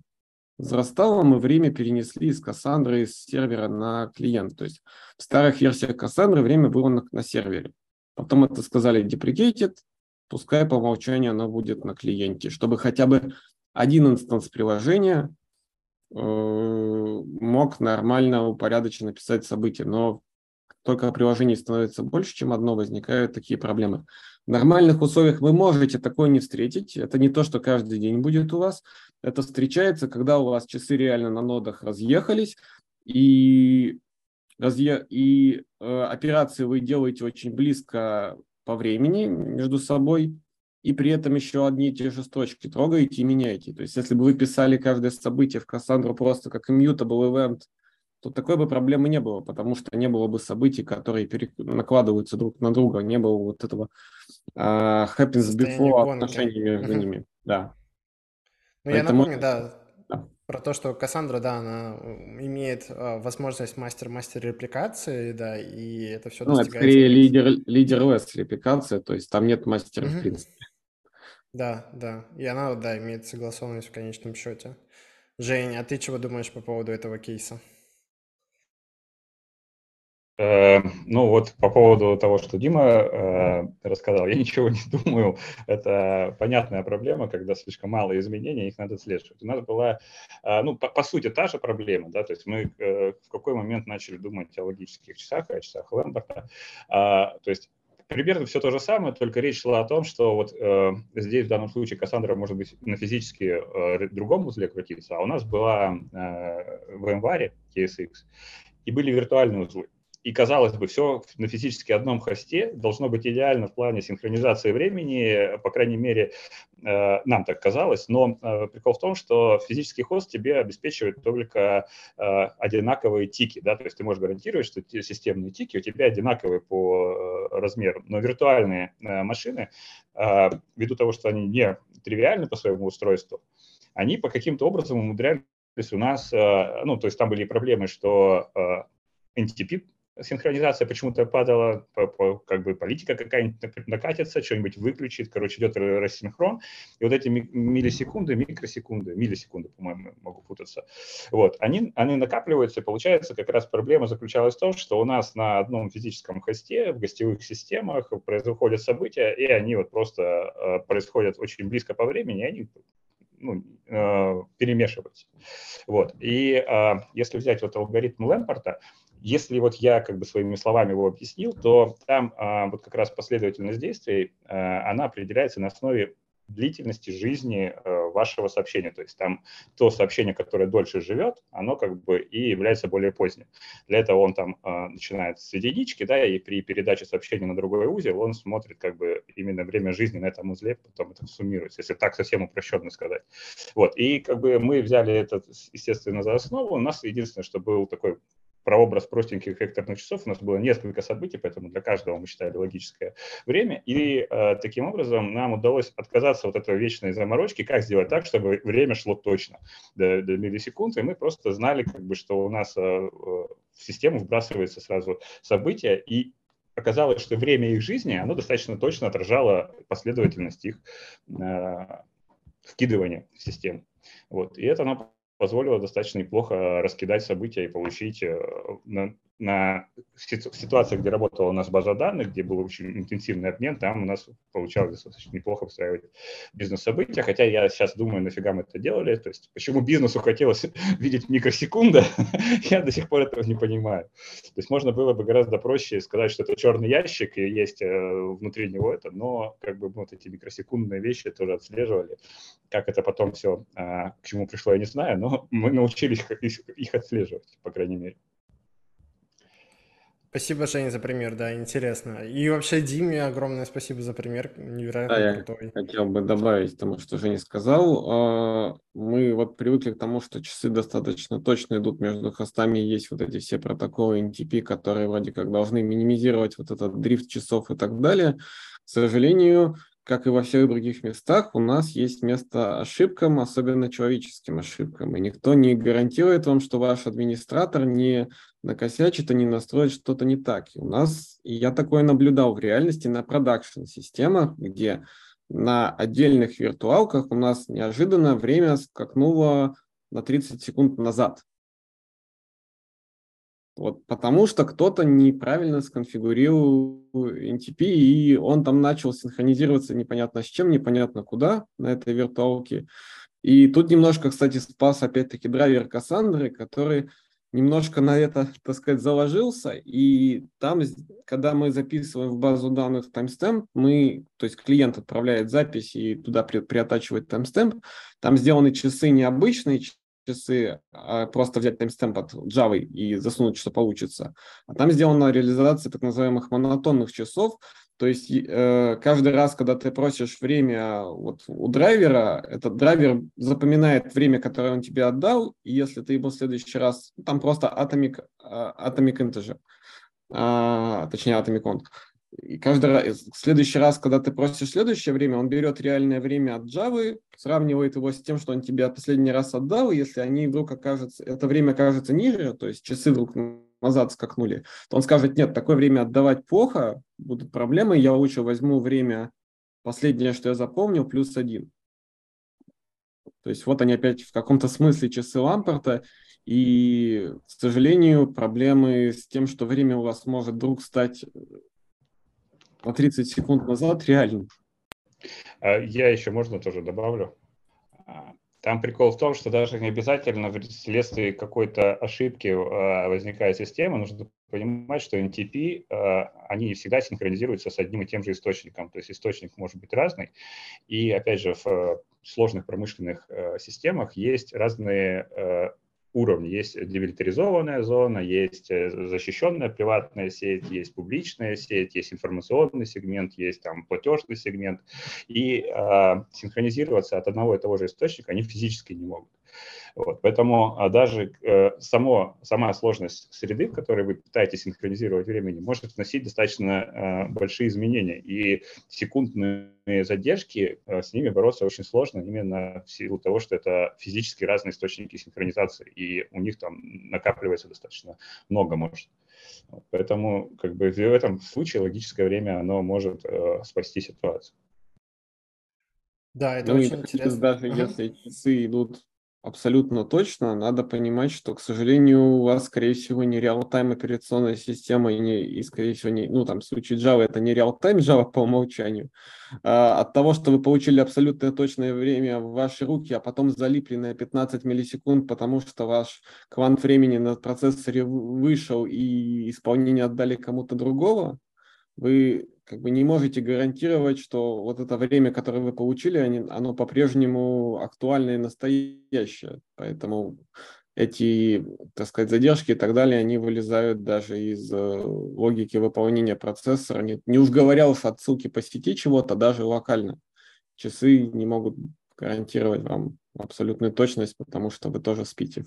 возрастало, мы время перенесли из Кассандры, из сервера на клиент. То есть в старых версиях Кассандры время было на, на сервере. Потом это сказали deprecated, пускай по умолчанию оно будет на клиенте, чтобы хотя бы один инстанс приложения э, мог нормально, упорядоченно писать события. Но только приложений становится больше, чем одно, возникают такие проблемы. В нормальных условиях вы можете такое не встретить. Это не то, что каждый день будет у вас. Это встречается, когда у вас часы реально на нодах разъехались, и, разъе... и э, операции вы делаете очень близко по времени между собой, и при этом еще одни и те же строчки трогаете и меняете. То есть, если бы вы писали каждое событие в Cassandra просто как immutable event, то такой бы проблемы не было, потому что не было бы событий, которые перек... накладываются друг на друга, не было вот этого uh, happens before отношений между ними. Да. Ну, Поэтому... я напомню, да, про то, что Кассандра, да, она имеет а, возможность мастер-мастер репликации, да, и это все Ну, это скорее лидер, лидер лес репликация, то есть там нет мастера угу. в принципе. Да, да, и она, да, имеет согласованность в конечном счете. Жень, а ты чего думаешь по поводу этого кейса? Э, ну вот по поводу того, что Дима э, рассказал, я ничего не думаю. Это понятная проблема, когда слишком мало изменений, их надо отслеживать. У нас была, э, ну, по, по сути, та же проблема, да, то есть мы э, в какой момент начали думать о логических часах, о часах Лэмберта. А, то есть примерно все то же самое, только речь шла о том, что вот э, здесь в данном случае Кассандра может быть на физически э, другом узле крутиться, а у нас была э, в январе TSX, и были виртуальные узлы. И, казалось бы, все на физически одном хосте должно быть идеально в плане синхронизации времени, по крайней мере, э, нам так казалось. Но э, прикол в том, что физический хост тебе обеспечивает только э, одинаковые тики. Да? То есть ты можешь гарантировать, что те системные тики у тебя одинаковые по размеру. Но виртуальные машины, ввиду того, что они не тривиальны по своему устройству, они по каким-то образом умудрялись у нас, ну, то есть там были проблемы, что NTP синхронизация почему-то падала, по, по, как бы политика какая-нибудь накатится, что-нибудь выключит, короче, идет рассинхрон, и вот эти миллисекунды, микросекунды, миллисекунды, по-моему, могу путаться, вот, они, они накапливаются, и получается как раз проблема заключалась в том, что у нас на одном физическом хосте в гостевых системах происходят события, и они вот просто э, происходят очень близко по времени, и они ну, э, перемешиваются. Вот. И э, если взять вот алгоритм Лэмпорта, если вот я как бы своими словами его объяснил, то там а, вот как раз последовательность действий, а, она определяется на основе длительности жизни а, вашего сообщения. То есть там то сообщение, которое дольше живет, оно как бы и является более поздним. Для этого он там а, начинает с единички, да, и при передаче сообщения на другой узел он смотрит как бы именно время жизни на этом узле, потом это суммируется, если так совсем упрощенно сказать. Вот, и как бы мы взяли это, естественно, за основу. У нас единственное, что был такой прообраз простеньких векторных часов. У нас было несколько событий, поэтому для каждого мы считали логическое время. И э, таким образом нам удалось отказаться от этой вечной заморочки, как сделать так, чтобы время шло точно до, до миллисекунд, и мы просто знали, как бы, что у нас э, в систему вбрасывается сразу события, и оказалось, что время их жизни, оно достаточно точно отражало последовательность их э, вкидывания в систему. Вот. И это нам позволило достаточно неплохо раскидать события и получить э, на, ситуации, где работала у нас база данных, где был очень интенсивный обмен, там у нас получалось достаточно неплохо встраивать бизнес-события, хотя я сейчас думаю, нафига мы это делали, то есть почему бизнесу хотелось видеть микросекунды, я до сих пор этого не понимаю. То есть можно было бы гораздо проще сказать, что это черный ящик, и есть э, внутри него это, но как бы вот эти микросекундные вещи тоже отслеживали. Как это потом все, а, к чему пришло, я не знаю, но мы научились их отслеживать, по крайней мере. Спасибо, Женя, за пример, да, интересно. И вообще Диме огромное спасибо за пример, невероятно да, крутой. Я хотел бы добавить тому, что Женя сказал. А, мы вот привыкли к тому, что часы достаточно точно идут между хостами, есть вот эти все протоколы NTP, которые вроде как должны минимизировать вот этот дрифт часов и так далее. К сожалению, как и во всех других местах, у нас есть место ошибкам, особенно человеческим ошибкам. И никто не гарантирует вам, что ваш администратор не накосячит и не настроит что-то не так. И у нас, и я такое наблюдал в реальности на продакшн-системах, где на отдельных виртуалках у нас неожиданно время скакнуло на 30 секунд назад. Вот, потому что кто-то неправильно сконфигурировал NTP, и он там начал синхронизироваться непонятно с чем, непонятно куда на этой виртуалке. И тут немножко, кстати, спас опять-таки драйвер Кассандры, который немножко на это, так сказать, заложился, и там, когда мы записываем в базу данных таймстемп, мы, то есть клиент отправляет запись и туда при, приотачивает таймстемп, там сделаны часы необычные, часы, просто взять таймстемп от Java и засунуть, что получится. А там сделана реализация так называемых монотонных часов, то есть э, каждый раз, когда ты просишь время вот у драйвера, этот драйвер запоминает время, которое он тебе отдал, и если ты ему в следующий раз, там просто atomic, atomic integer, а, точнее atomic count, и каждый раз, в следующий раз, когда ты просишь следующее время, он берет реальное время от Java, сравнивает его с тем, что он тебе последний раз отдал, и если они вдруг окажется, это время окажется ниже, то есть часы вдруг назад скакнули, то он скажет, нет, такое время отдавать плохо, будут проблемы, я лучше возьму время последнее, что я запомнил, плюс один. То есть вот они опять в каком-то смысле часы Лампорта, и, к сожалению, проблемы с тем, что время у вас может вдруг стать на 30 секунд назад реальным. А я еще, можно тоже добавлю? А, там прикол в том, что даже не обязательно вследствие какой-то ошибки а, возникает система, нужно понимать, что NTP, они не всегда синхронизируются с одним и тем же источником. То есть источник может быть разный. И, опять же, в сложных промышленных системах есть разные уровни. Есть демилитаризованная зона, есть э, защищенная приватная сеть, есть публичная сеть, есть информационный сегмент, есть там платежный сегмент. И э, синхронизироваться от одного и того же источника они физически не могут. Вот, поэтому а, даже э, само, сама сложность среды, в которой вы пытаетесь синхронизировать времени, может вносить достаточно э, большие изменения. И секундные задержки, э, с ними бороться очень сложно именно в силу того, что это физически разные источники синхронизации, и у них там накапливается достаточно много может. Поэтому как бы в этом случае логическое время, оно может э, спасти ситуацию. Да, это ну, очень интересно. Даже uh-huh. если часы идут Абсолютно точно. Надо понимать, что, к сожалению, у вас, скорее всего, не реал-тайм операционная система, и, не, и, скорее всего, не, ну, там, в случае Java это не реал-тайм Java по умолчанию. А, от того, что вы получили абсолютно точное время в ваши руки, а потом залипли на 15 миллисекунд, потому что ваш квант времени на процессоре вышел и исполнение отдали кому-то другого, вы как бы не можете гарантировать, что вот это время, которое вы получили, оно по-прежнему актуальное и настоящее. Поэтому эти, так сказать, задержки и так далее, они вылезают даже из э, логики выполнения процессора. Не, не уж говоря уж отсылки по сети чего-то, даже локально. Часы не могут гарантировать вам абсолютную точность, потому что вы тоже спите.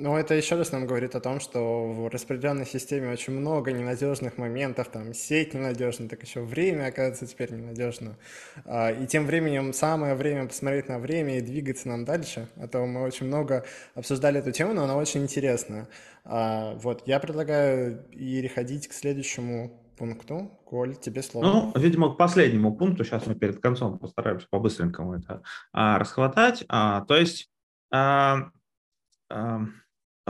Ну, это еще раз нам говорит о том, что в распределенной системе очень много ненадежных моментов, там сеть ненадежна, так еще время, оказывается, теперь ненадежно. А, и тем временем самое время посмотреть на время и двигаться нам дальше. А то мы очень много обсуждали эту тему, но она очень интересная. А, вот, я предлагаю переходить к следующему пункту. Коль, тебе слово. Ну, видимо, к последнему пункту, сейчас мы перед концом постараемся по-быстренькому это а, расхватать. То есть...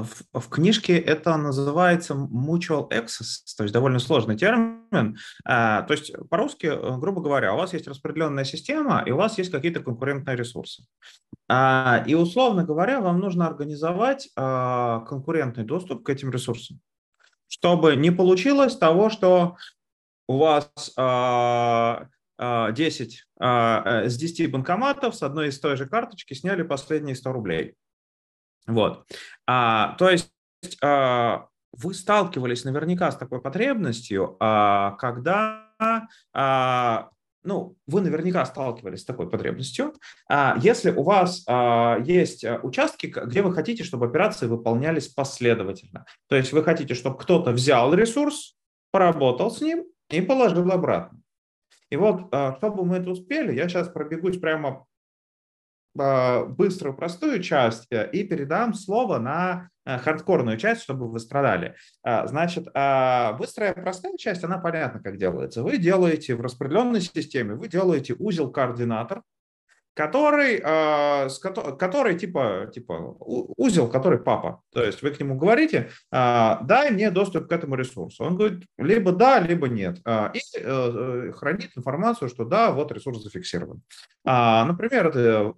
в, в книжке это называется mutual access, то есть довольно сложный термин. А, то есть по-русски, э, грубо говоря, у вас есть распределенная система, и у вас есть какие-то конкурентные ресурсы. А, и условно говоря, вам нужно организовать а, конкурентный доступ к этим ресурсам, чтобы не получилось того, что у вас 10, с 10 банкоматов с одной из той же карточки сняли последние 100 рублей. Вот. А, то есть а, вы сталкивались наверняка с такой потребностью, а, когда а, ну, вы наверняка сталкивались с такой потребностью. А, если у вас а, есть участки, где вы хотите, чтобы операции выполнялись последовательно, то есть вы хотите, чтобы кто-то взял ресурс, поработал с ним и положил обратно. И вот, а, чтобы мы это успели, я сейчас пробегусь прямо а, быструю, простую часть э, и передам слово на э, хардкорную часть, чтобы вы страдали. Значит, быстрая, простая часть, она понятна, как делается. Вы делаете в распределенной системе, вы делаете узел-координатор, который, э, который типа, типа узел, который папа. То есть вы к нему говорите, э, дай мне доступ к этому ресурсу. Он говорит, либо да, либо нет. Э, и хранит информацию, что да, вот ресурс зафиксирован. А, например, это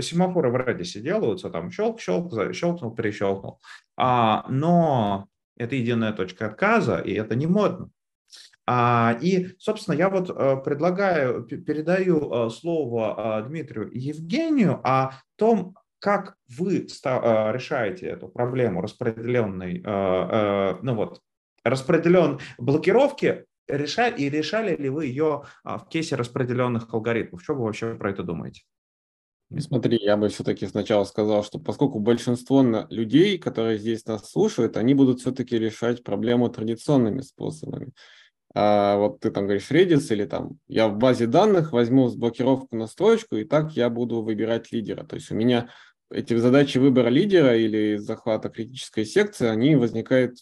семафоры в Redis делаются, там щелк, щелк, щелкнул, перещелкнул. А, но это единая точка отказа, и это не модно. А, и, собственно, я вот э, предлагаю, передаю э, слово э, Дмитрию Евгению о том, как вы решаете эту проблему распределенной, ну вот, распределен блокировки, решали, и решали ли вы ее в кейсе распределенных алгоритмов? Что вы вообще про это думаете? Смотри, я бы все-таки сначала сказал, что поскольку большинство людей, которые здесь нас слушают, они будут все-таки решать проблему традиционными способами. А вот ты там говоришь Redis или там я в базе данных возьму с блокировку на строчку, и так я буду выбирать лидера. То есть у меня эти задачи выбора лидера или захвата критической секции, они возникают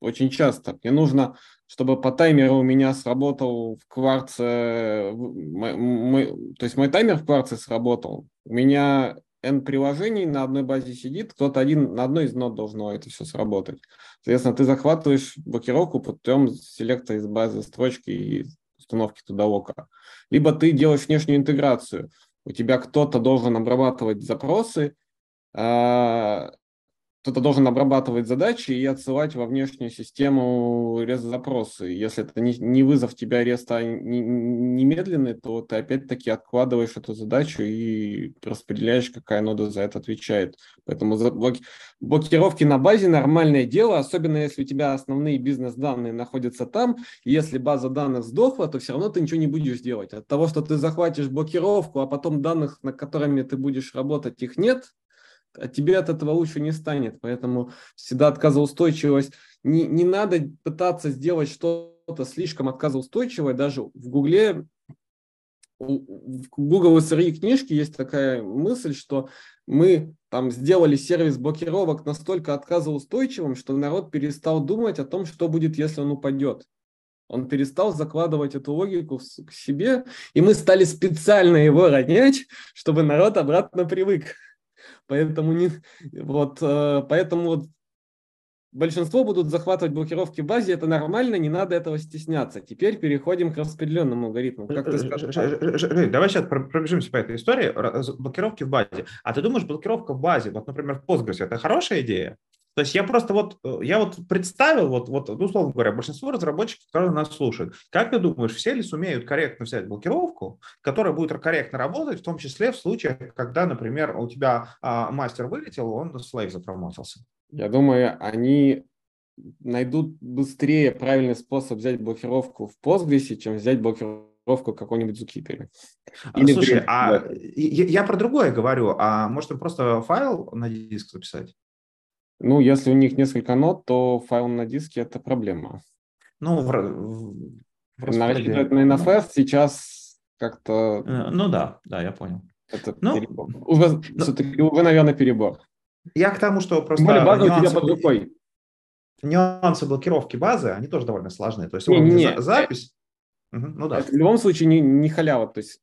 очень часто. Мне нужно, чтобы по таймеру у меня сработал в кварце, то есть мой таймер в кварце сработал. У меня N приложений на одной базе сидит, кто-то один на одной из нод должно это все сработать. Соответственно, ты захватываешь блокировку путем селекта из базы строчки и установки туда лока. Либо ты делаешь внешнюю интеграцию. У тебя кто-то должен обрабатывать запросы, а, кто-то должен обрабатывать задачи и отсылать во внешнюю систему REST-запросы. Если это не, вызов тебя реста немедленный, то ты опять-таки откладываешь эту задачу и распределяешь, какая нода за это отвечает. Поэтому блокировки на базе нормальное дело, особенно если у тебя основные бизнес-данные находятся там. И если база данных сдохла, то все равно ты ничего не будешь делать. От того, что ты захватишь блокировку, а потом данных, на которыми ты будешь работать, их нет, а тебе от этого лучше не станет. Поэтому всегда отказоустойчивость. Не, не надо пытаться сделать что-то слишком отказоустойчивое. Даже в Гугле, в Google SRE книжке есть такая мысль, что мы там сделали сервис блокировок настолько отказоустойчивым, что народ перестал думать о том, что будет, если он упадет. Он перестал закладывать эту логику к себе, и мы стали специально его ронять, чтобы народ обратно привык. Поэтому, не, вот, э, поэтому вот большинство будут захватывать блокировки в базе, это нормально, не надо этого стесняться. Теперь переходим к распределенному алгоритму. Как ты скажешь? Давай сейчас пробежимся по этой истории. Блокировки в базе. А ты думаешь, блокировка в базе, вот, например, в Postgres, это хорошая идея? То есть я просто вот, э, я вот представил, вот, вот, ну, условно говоря, большинство разработчиков, которые нас слушают, как ты думаешь, все ли сумеют корректно взять блокировку, которая будет корректно работать, в том числе в случаях, когда, например, у тебя а, мастер вылетел, он слейв запромотился? Я думаю, они найдут быстрее правильный способ взять блокировку в Postgres, чем взять блокировку какой-нибудь Zookeeper. А, Или Слушай, а я, я про другое говорю, а может им просто файл на диск записать? Ну, если у них несколько нот, то файл на диске – это проблема. Ну, в, в, в Рассчитывать на NFS сейчас как-то… Э, ну да, да, я понял. Это ну, перебор. Увы, ну, все-таки, наверное, перебор. Я к тому, что просто… Более база нюансы, у тебя под рукой. Нюансы блокировки базы, они тоже довольно сложные. То есть, не, не, за, запись… Угу, ну да. Это в любом случае не, не халява. То есть,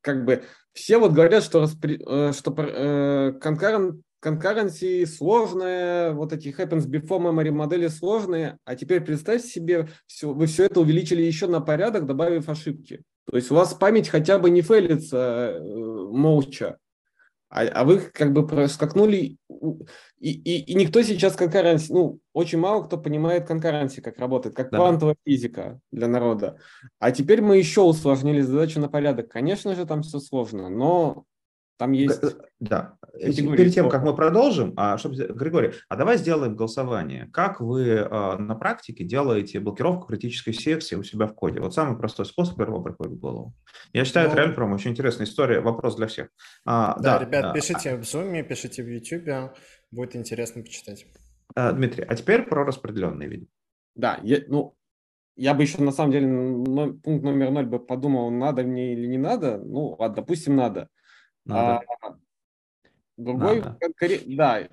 как бы все вот говорят, что, распри... Э, что э, concurrent конкуренции сложные, вот эти happens before memory модели сложные, а теперь представьте себе, все, вы все это увеличили еще на порядок, добавив ошибки. То есть у вас память хотя бы не фейлится э, молча, а, а вы как бы проскакнули, и, и, и никто сейчас конкуренции, ну, очень мало кто понимает конкуренции, как работает, как да. квантовая физика для народа. А теперь мы еще усложнили задачу на порядок. Конечно же, там все сложно, но там есть... Э, да. Перед тем, как мы продолжим, а, чтобы... Григорий, а давай сделаем голосование. Как вы а, на практике делаете блокировку критической секции у себя в коде? Вот самый простой способ первого приходит в голову. Я считаю, ну, это реально прям очень интересная история, вопрос для всех. А, да, да, ребят, да. пишите в Zoom, пишите в YouTube, будет интересно почитать. А, Дмитрий, а теперь про распределенные виды. Да, я, ну, я бы еще на самом деле но, пункт номер ноль бы подумал, надо мне или не надо. Ну, ладно, допустим, надо. Надо. А, другой, Надо. да,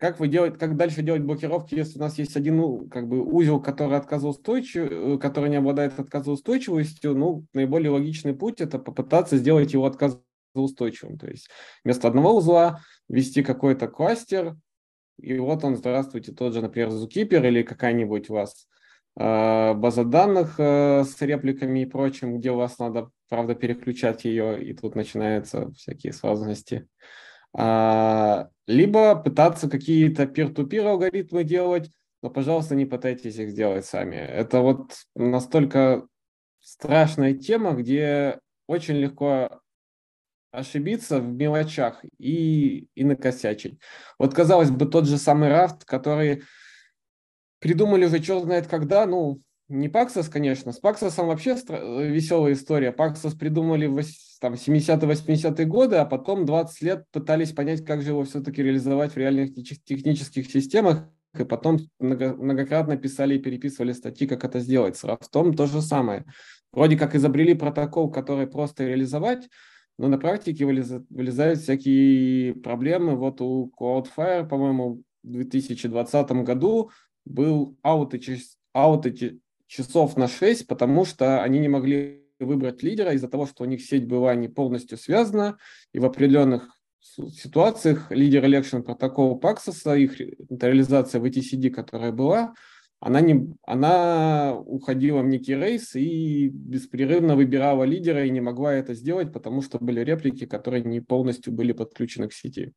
как вы делаете, как дальше делать блокировки, если у нас есть один ну, как бы узел, который отказоустойчив, э, который не обладает отказоустойчивостью, ну, наиболее логичный путь это попытаться сделать его отказоустойчивым. То есть вместо одного узла ввести какой-то кластер, и вот он, здравствуйте, тот же, например, Zookeeper или какая-нибудь у вас база данных э, с репликами и прочим, где у вас надо, правда, переключать ее, и тут начинаются всякие сложности. А, либо пытаться какие-то peer-to-peer алгоритмы делать, но, пожалуйста, не пытайтесь их сделать сами. Это вот настолько страшная тема, где очень легко ошибиться в мелочах и, и накосячить. Вот, казалось бы, тот же самый Raft, который придумали уже черт знает когда, ну, не Paxos, конечно. С Paxos вообще стра- веселая история. Paxos придумали в там, 70-80-е годы, а потом 20 лет пытались понять, как же его все-таки реализовать в реальных технических системах, и потом много, многократно писали и переписывали статьи, как это сделать. С Рафтом то же самое. Вроде как изобрели протокол, который просто реализовать, но на практике вылезают всякие проблемы. Вот у Cloudflare, по-моему, в 2020 году был ауты, ауты часов на 6, потому что они не могли выбрать лидера из-за того, что у них сеть была не полностью связана, и в определенных ситуациях лидер election протокола Paxos, их реализация в ETCD, которая была, она, не, она уходила в некий рейс и беспрерывно выбирала лидера и не могла это сделать, потому что были реплики, которые не полностью были подключены к сети.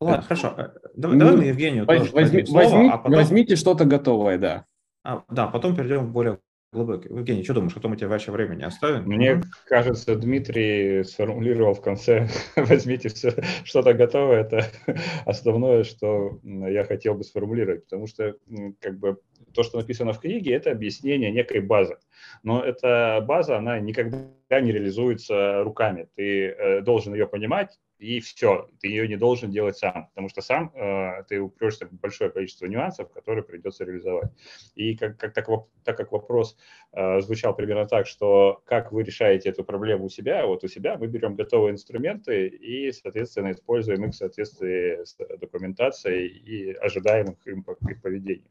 Ладно, хорошо. Э, давай, ну, давай мы Евгению возьми, возьми, слово, возьми, а потом... Возьмите что-то готовое, да. А, да, потом перейдем к более глубокий. Евгений, что думаешь, а то мы тебе вообще времени оставим? Мне mm-hmm. кажется, Дмитрий сформулировал в конце, возьмите все, что-то готовое, это основное, что я хотел бы сформулировать, потому что как бы то, что написано в книге, это объяснение некой базы. Но эта база, она никогда не реализуется руками. Ты э, должен ее понимать, и все, ты ее не должен делать сам, потому что сам э, ты упрешься в большое количество нюансов, которые придется реализовать. И как, как, так, так как вопрос э, звучал примерно так, что как вы решаете эту проблему у себя, вот у себя мы берем готовые инструменты и, соответственно, используем их в соответствии с документацией и ожидаемых им их поведением.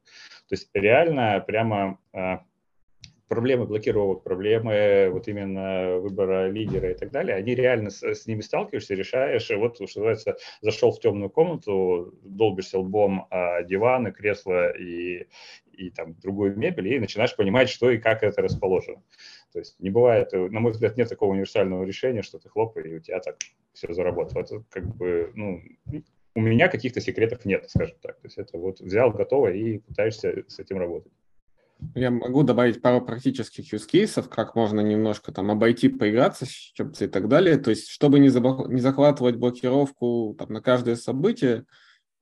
То есть реально прямо э, проблемы блокировок, проблемы вот именно выбора лидера и так далее, они реально с, с ними сталкиваешься, решаешь, и вот, что называется, зашел в темную комнату, долбишься лбом о диваны, кресла и, и там другую мебель, и начинаешь понимать, что и как это расположено. То есть не бывает, на мой взгляд, нет такого универсального решения, что ты хлоп, и у тебя так все заработало. Это как бы, ну, у меня каких-то секретов нет, скажем так. То есть это вот взял готово и пытаешься с этим работать. Я могу добавить пару практических use cases, как можно немножко там обойти, поиграться с чем-то и так далее. То есть, чтобы не, забл... не захватывать блокировку там, на каждое событие,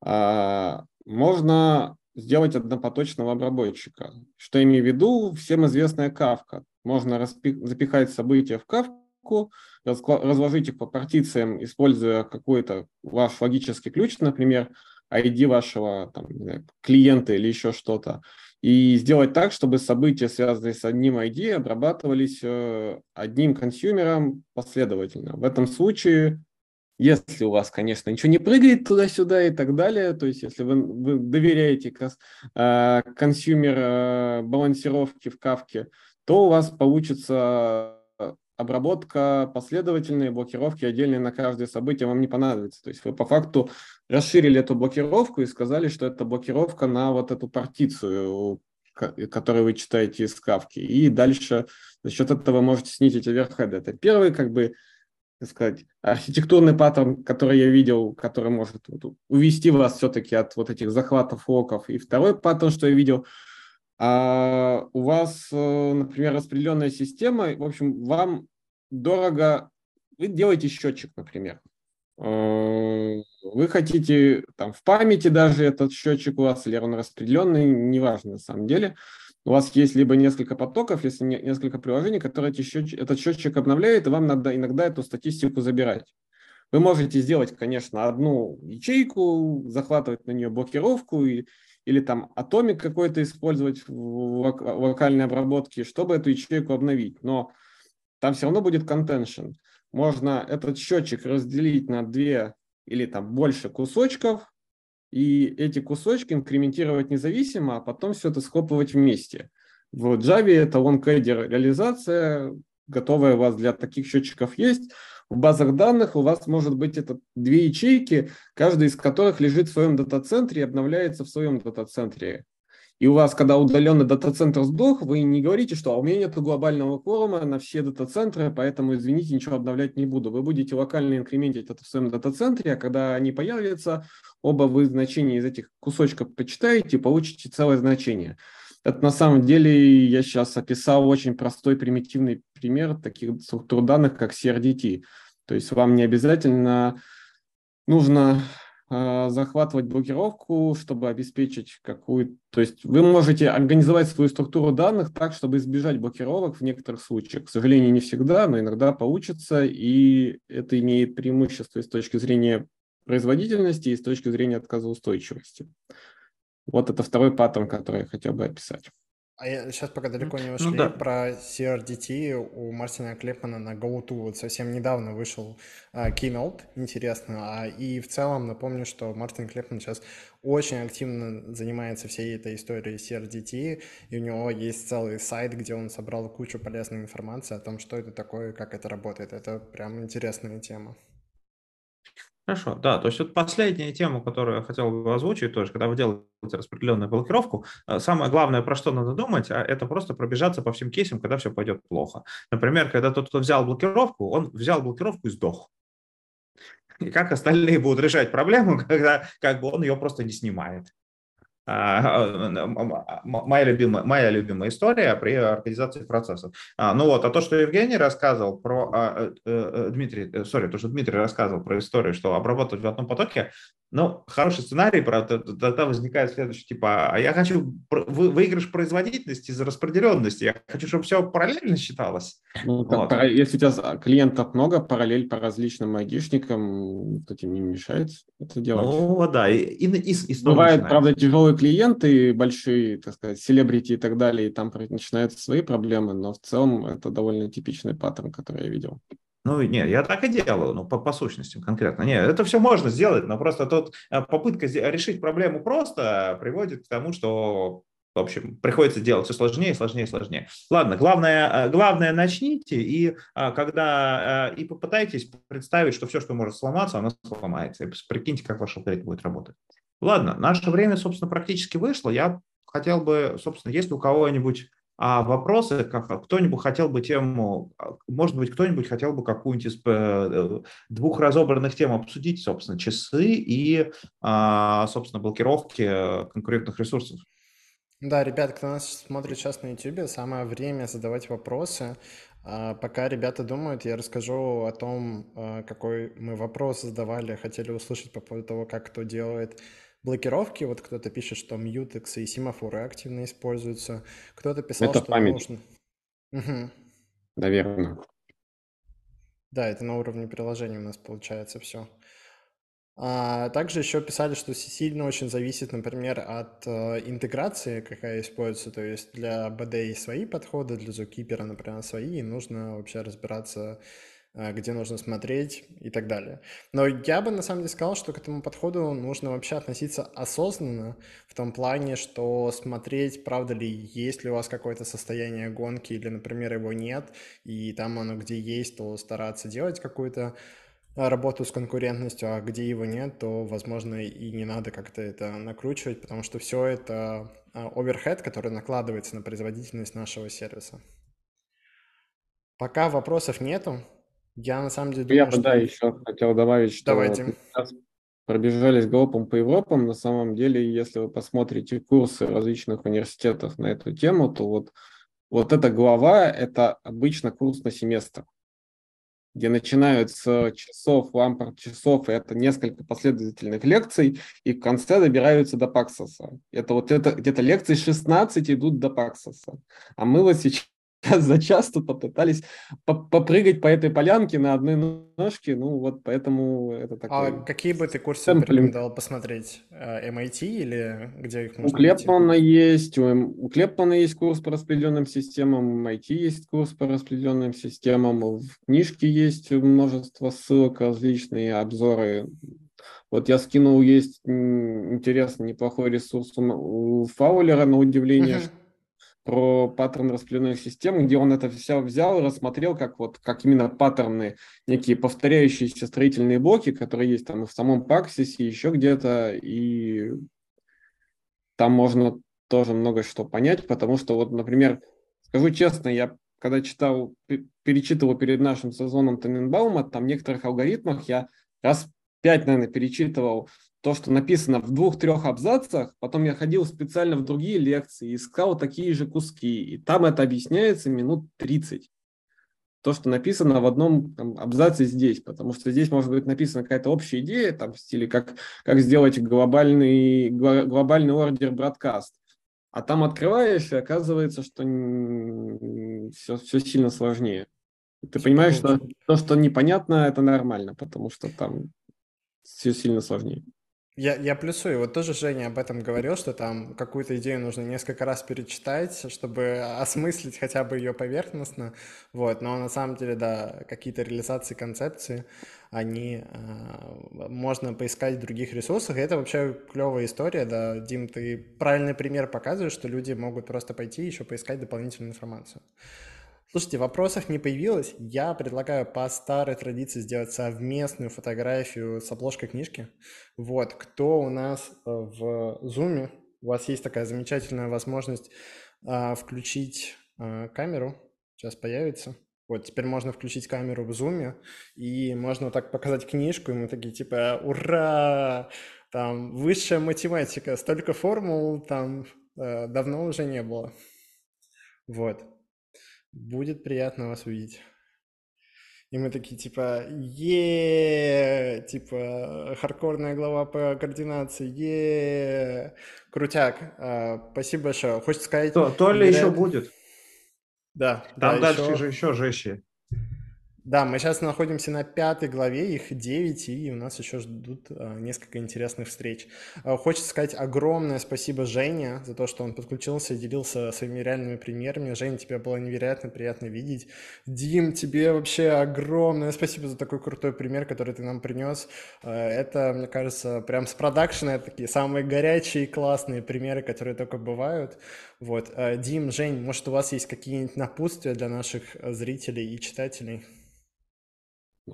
а, можно сделать однопоточного обработчика. Что имею в виду? Всем известная кавка. Можно распи... запихать события в кавку, разложить их по партициям, используя какой-то ваш логический ключ, например, ID вашего там, клиента или еще что-то и сделать так, чтобы события, связанные с одним ID, обрабатывались э, одним consumer ом последовательно. В этом случае, если у вас, конечно, ничего не прыгает туда-сюда и так далее, то есть если вы, вы доверяете э, consumer э, балансировке в Кафке, то у вас получится обработка последовательной блокировки отдельной на каждое событие вам не понадобится. То есть вы по факту расширили эту блокировку и сказали, что это блокировка на вот эту партицию, которую вы читаете из кавки. И дальше за счет этого можете снизить оверхеды. Это первый, как бы, так сказать, архитектурный паттерн, который я видел, который может увести вас все-таки от вот этих захватов локов. И второй паттерн, что я видел – а у вас, э, например, распределенная система, в общем, вам дорого, вы делаете счетчик, например. Э, вы хотите там в памяти даже этот счетчик у вас, или он распределенный, неважно на самом деле. У вас есть либо несколько потоков, если несколько приложений, которые эти счетчик, этот счетчик обновляет, и вам надо иногда эту статистику забирать. Вы можете сделать, конечно, одну ячейку, захватывать на нее блокировку и или там атомик какой-то использовать в локальной обработке, чтобы эту ячейку обновить. Но там все равно будет contention. Можно этот счетчик разделить на две или там больше кусочков, и эти кусочки инкрементировать независимо, а потом все это схлопывать вместе. В Java это OneCader реализация, готовая у вас для таких счетчиков есть. В базах данных у вас может быть это две ячейки, каждая из которых лежит в своем дата-центре и обновляется в своем дата-центре. И у вас, когда удаленный дата-центр сдох, вы не говорите, что а у меня нет глобального кворума на все дата-центры, поэтому, извините, ничего обновлять не буду. Вы будете локально инкрементить это в своем дата-центре, а когда они появятся, оба вы значения из этих кусочков почитаете и получите целое значение. Это на самом деле я сейчас описал очень простой примитивный пример таких структур данных, как CRDT. То есть вам не обязательно нужно э, захватывать блокировку, чтобы обеспечить какую... То есть вы можете организовать свою структуру данных так, чтобы избежать блокировок в некоторых случаях. К сожалению, не всегда, но иногда получится, и это имеет преимущество с точки зрения производительности и с точки зрения отказоустойчивости. Вот это второй паттерн, который я хотел бы описать. А я сейчас пока далеко не ушли, ну, да. про CRDT у Мартина Клепмана на GoTo вот совсем недавно вышел uh, Keynote, интересно, а, и в целом напомню, что Мартин Клепман сейчас очень активно занимается всей этой историей CRDT, и у него есть целый сайт, где он собрал кучу полезной информации о том, что это такое, как это работает. Это прям интересная тема. Хорошо, да, то есть вот последняя тема, которую я хотел бы озвучить тоже, когда вы делаете распределенную блокировку, э, самое главное, про что надо думать, а это просто пробежаться по всем кейсам, когда все пойдет плохо. Например, когда тот, кто взял блокировку, он взял блокировку и сдох. И как остальные будут решать проблему, когда как бы он ее просто не снимает. А, а, моя любимая, моя любимая история при организации процессов. А, ну вот, а то, что Евгений рассказывал про, э, э, Дмитрий, сори, то, что Дмитрий рассказывал про историю, что обработать в одном потоке, ну, хороший сценарий, правда, тогда возникает следующий, типа, а я хочу выигрыш производительности из-за распределенности, я хочу, чтобы все параллельно считалось. Ну, вот. пара, если у тебя клиентов много, параллель по различным айдишникам, кто тебе не мешает это делать. Ну, да, и, и, и, и Бывает, начинается. правда, клиенты, большие, так сказать, селебрити и так далее, и там начинаются свои проблемы, но в целом это довольно типичный паттерн, который я видел. Ну, нет, я так и делаю, ну, по, по сущностям конкретно. Нет, это все можно сделать, но просто тут э, попытка решить проблему просто приводит к тому, что, в общем, приходится делать все сложнее, сложнее, сложнее. Ладно, главное, э, главное начните, и а, когда э, и попытайтесь представить, что все, что может сломаться, оно сломается. И прикиньте, как ваш алгоритм будет работать. Ладно, наше время, собственно, практически вышло. Я хотел бы, собственно, если у кого-нибудь а вопросы, как а кто-нибудь хотел бы тему, а, может быть, кто-нибудь хотел бы какую-нибудь из э, двух разобранных тем обсудить, собственно, часы и, а, собственно, блокировки конкурентных ресурсов. Да, ребят, кто нас смотрит сейчас на YouTube, самое время задавать вопросы. Пока ребята думают, я расскажу о том, какой мы вопрос задавали, хотели услышать по поводу того, как кто делает блокировки. Вот кто-то пишет, что мьютексы и семафоры активно используются. Кто-то писал, это что память. нужно... Угу. Наверное. Да, это на уровне приложения у нас получается все. А также еще писали, что сильно очень зависит, например, от э, интеграции, какая используется. То есть для BD свои подходы, для Zookeeper, например, свои, и нужно вообще разбираться где нужно смотреть и так далее. Но я бы на самом деле сказал, что к этому подходу нужно вообще относиться осознанно, в том плане, что смотреть, правда ли, есть ли у вас какое-то состояние гонки или, например, его нет, и там оно где есть, то стараться делать какую-то э, работу с конкурентностью, а где его нет, то, возможно, и не надо как-то это накручивать, потому что все это оверхед, который накладывается на производительность нашего сервиса. Пока вопросов нету, я на самом деле думаю, Я бы, что... да, еще хотел добавить, что Давайте. пробежались галопом по Европам. На самом деле, если вы посмотрите курсы различных университетов на эту тему, то вот, вот эта глава – это обычно курс на семестр, где начинают с часов, лампорт часов, и это несколько последовательных лекций, и в конце добираются до Паксоса. Это вот это где-то лекции 16 идут до Паксоса. А мы вот сейчас за час тут попытались попрыгать по этой полянке на одной ножке, ну вот поэтому это такой... А какие бы ты курсы порекомендовал посмотреть? MIT э, или где их можно У Клепмана есть, у, у Клепмана есть курс по распределенным системам, MIT есть курс по распределенным системам, в книжке есть множество ссылок, различные обзоры. Вот я скинул, есть интересный, неплохой ресурс у Фаулера, на удивление, uh-huh про паттерн распределенных систем, где он это все взял и рассмотрел как вот как именно паттерны, некие повторяющиеся строительные блоки, которые есть там и в самом Паксисе, еще где-то, и там можно тоже много что понять, потому что вот, например, скажу честно, я когда читал, перечитывал перед нашим сезоном Тененбаума, там некоторых алгоритмах я раз пять, наверное, перечитывал то, что написано в двух-трех абзацах, потом я ходил специально в другие лекции, искал такие же куски, и там это объясняется минут 30. то, что написано в одном там, абзаце здесь, потому что здесь может быть написана какая-то общая идея, там, в стиле, как, как сделать глобальный, глобальный ордер бродкаст. А там открываешь, и оказывается, что все, все сильно сложнее. Ты понимаешь, что то, что непонятно, это нормально, потому что там все сильно сложнее. Я, я плюсую. Вот тоже Женя об этом говорил, что там какую-то идею нужно несколько раз перечитать, чтобы осмыслить хотя бы ее поверхностно. Вот. Но на самом деле, да, какие-то реализации концепции, они э, можно поискать в других ресурсах. И это вообще клевая история, да. Дим, ты правильный пример показываешь, что люди могут просто пойти еще поискать дополнительную информацию. Слушайте, вопросов не появилось. Я предлагаю по старой традиции сделать совместную фотографию с обложкой книжки. Вот, кто у нас э, в Zoom, у вас есть такая замечательная возможность а, включить а, камеру. Сейчас появится. Вот, теперь можно включить камеру в зуме, и можно вот так показать книжку, и мы такие, типа, ура! Там, высшая математика, столько формул там э, давно уже не было. Вот. Будет приятно вас увидеть. И мы такие, типа, е типа, хардкорная глава по координации, е крутяк. А, спасибо большое. Хочется сказать... То, то ли еще будет. Да. Там да, дальше еще... же еще жестче. Да, мы сейчас находимся на пятой главе, их 9, и у нас еще ждут а, несколько интересных встреч. А, хочется сказать огромное спасибо Жене за то, что он подключился и делился своими реальными примерами. Женя, тебя было невероятно приятно видеть. Дим, тебе вообще огромное спасибо за такой крутой пример, который ты нам принес. А, это, мне кажется, прям с продакшена такие самые горячие классные примеры, которые только бывают. Вот. Дим, Жень, может, у вас есть какие-нибудь напутствия для наших зрителей и читателей?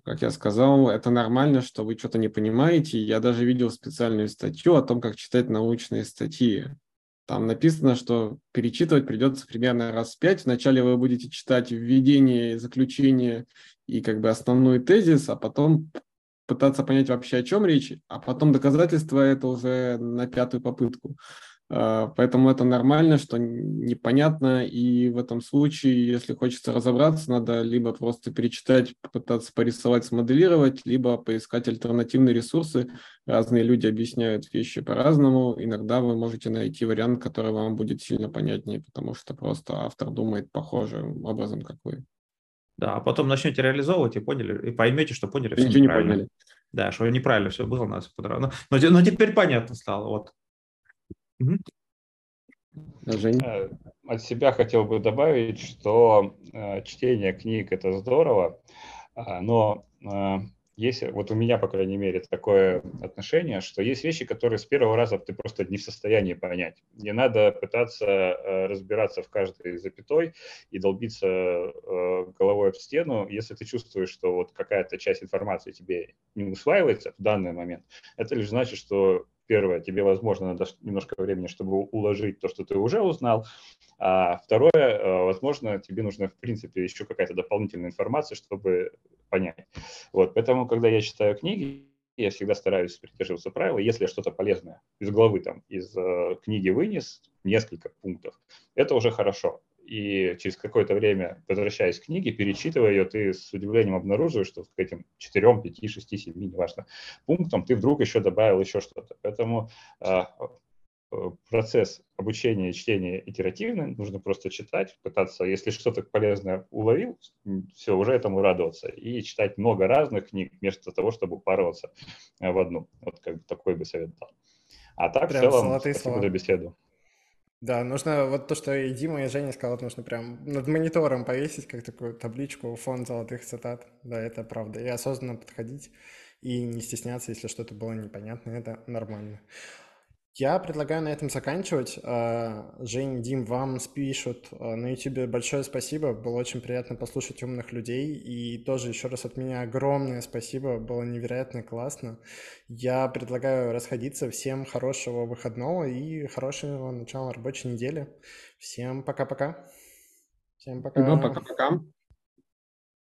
Как я сказал, это нормально, что вы что-то не понимаете. Я даже видел специальную статью о том, как читать научные статьи. Там написано, что перечитывать придется примерно раз в пять. Вначале вы будете читать введение, заключение и как бы основной тезис, а потом пытаться понять вообще, о чем речь, а потом доказательства это уже на пятую попытку. А, поэтому это нормально, что непонятно, и в этом случае, если хочется разобраться, надо либо просто перечитать, попытаться порисовать, смоделировать, либо поискать альтернативные ресурсы. Разные люди объясняют вещи по-разному. Иногда вы можете найти вариант, который вам будет сильно понятнее, потому что просто автор думает похожим образом, как вы. Да, а потом начнете реализовывать и поняли, и поймете, что поняли Ничего не поняли. Да, что неправильно все было, нас но, но, но теперь понятно стало. Вот. Жень? Э, от себя хотел бы добавить, что э, чтение книг это здорово, а, но э, есть, вот у меня, по крайней мере, такое отношение, что есть вещи, которые с первого раза ты просто не в состоянии понять. Не надо пытаться разбираться в каждой запятой и долбиться головой в стену, если ты чувствуешь, что вот какая-то часть информации тебе не усваивается в данный момент. Это лишь значит, что Первое, тебе, возможно, надо немножко времени, чтобы уложить то, что ты уже узнал. А второе, э, возможно, тебе нужна, в принципе, еще какая-то дополнительная информация, чтобы понять. Вот, поэтому, когда я читаю книги, я всегда стараюсь придерживаться правила. Если я что-то полезное из главы, там, из э, книги вынес, несколько пунктов, это уже хорошо и через какое-то время, возвращаясь к книге, перечитывая ее, ты с удивлением обнаруживаешь, что к этим 4, 5, 6, 7, неважно, пунктам ты вдруг еще добавил еще что-то. Поэтому э, процесс обучения и чтения итеративный, нужно просто читать, пытаться, если что-то полезное уловил, все, уже этому радоваться, и читать много разных книг, вместо того, чтобы упарываться в одну. Вот как бы такой бы совет дал. А так, Прям в целом, спасибо слова. за беседу. Да, нужно вот то, что и Дима, и Женя сказал, нужно прям над монитором повесить, как такую табличку, фон золотых цитат. Да, это правда. И осознанно подходить, и не стесняться, если что-то было непонятно, это нормально. Я предлагаю на этом заканчивать. А, Жень, Дим, вам спишут а, на YouTube большое спасибо. Было очень приятно послушать умных людей. И тоже еще раз от меня огромное спасибо. Было невероятно классно. Я предлагаю расходиться. Всем хорошего выходного и хорошего начала рабочей недели. Всем пока-пока. Всем пока. Пока-пока.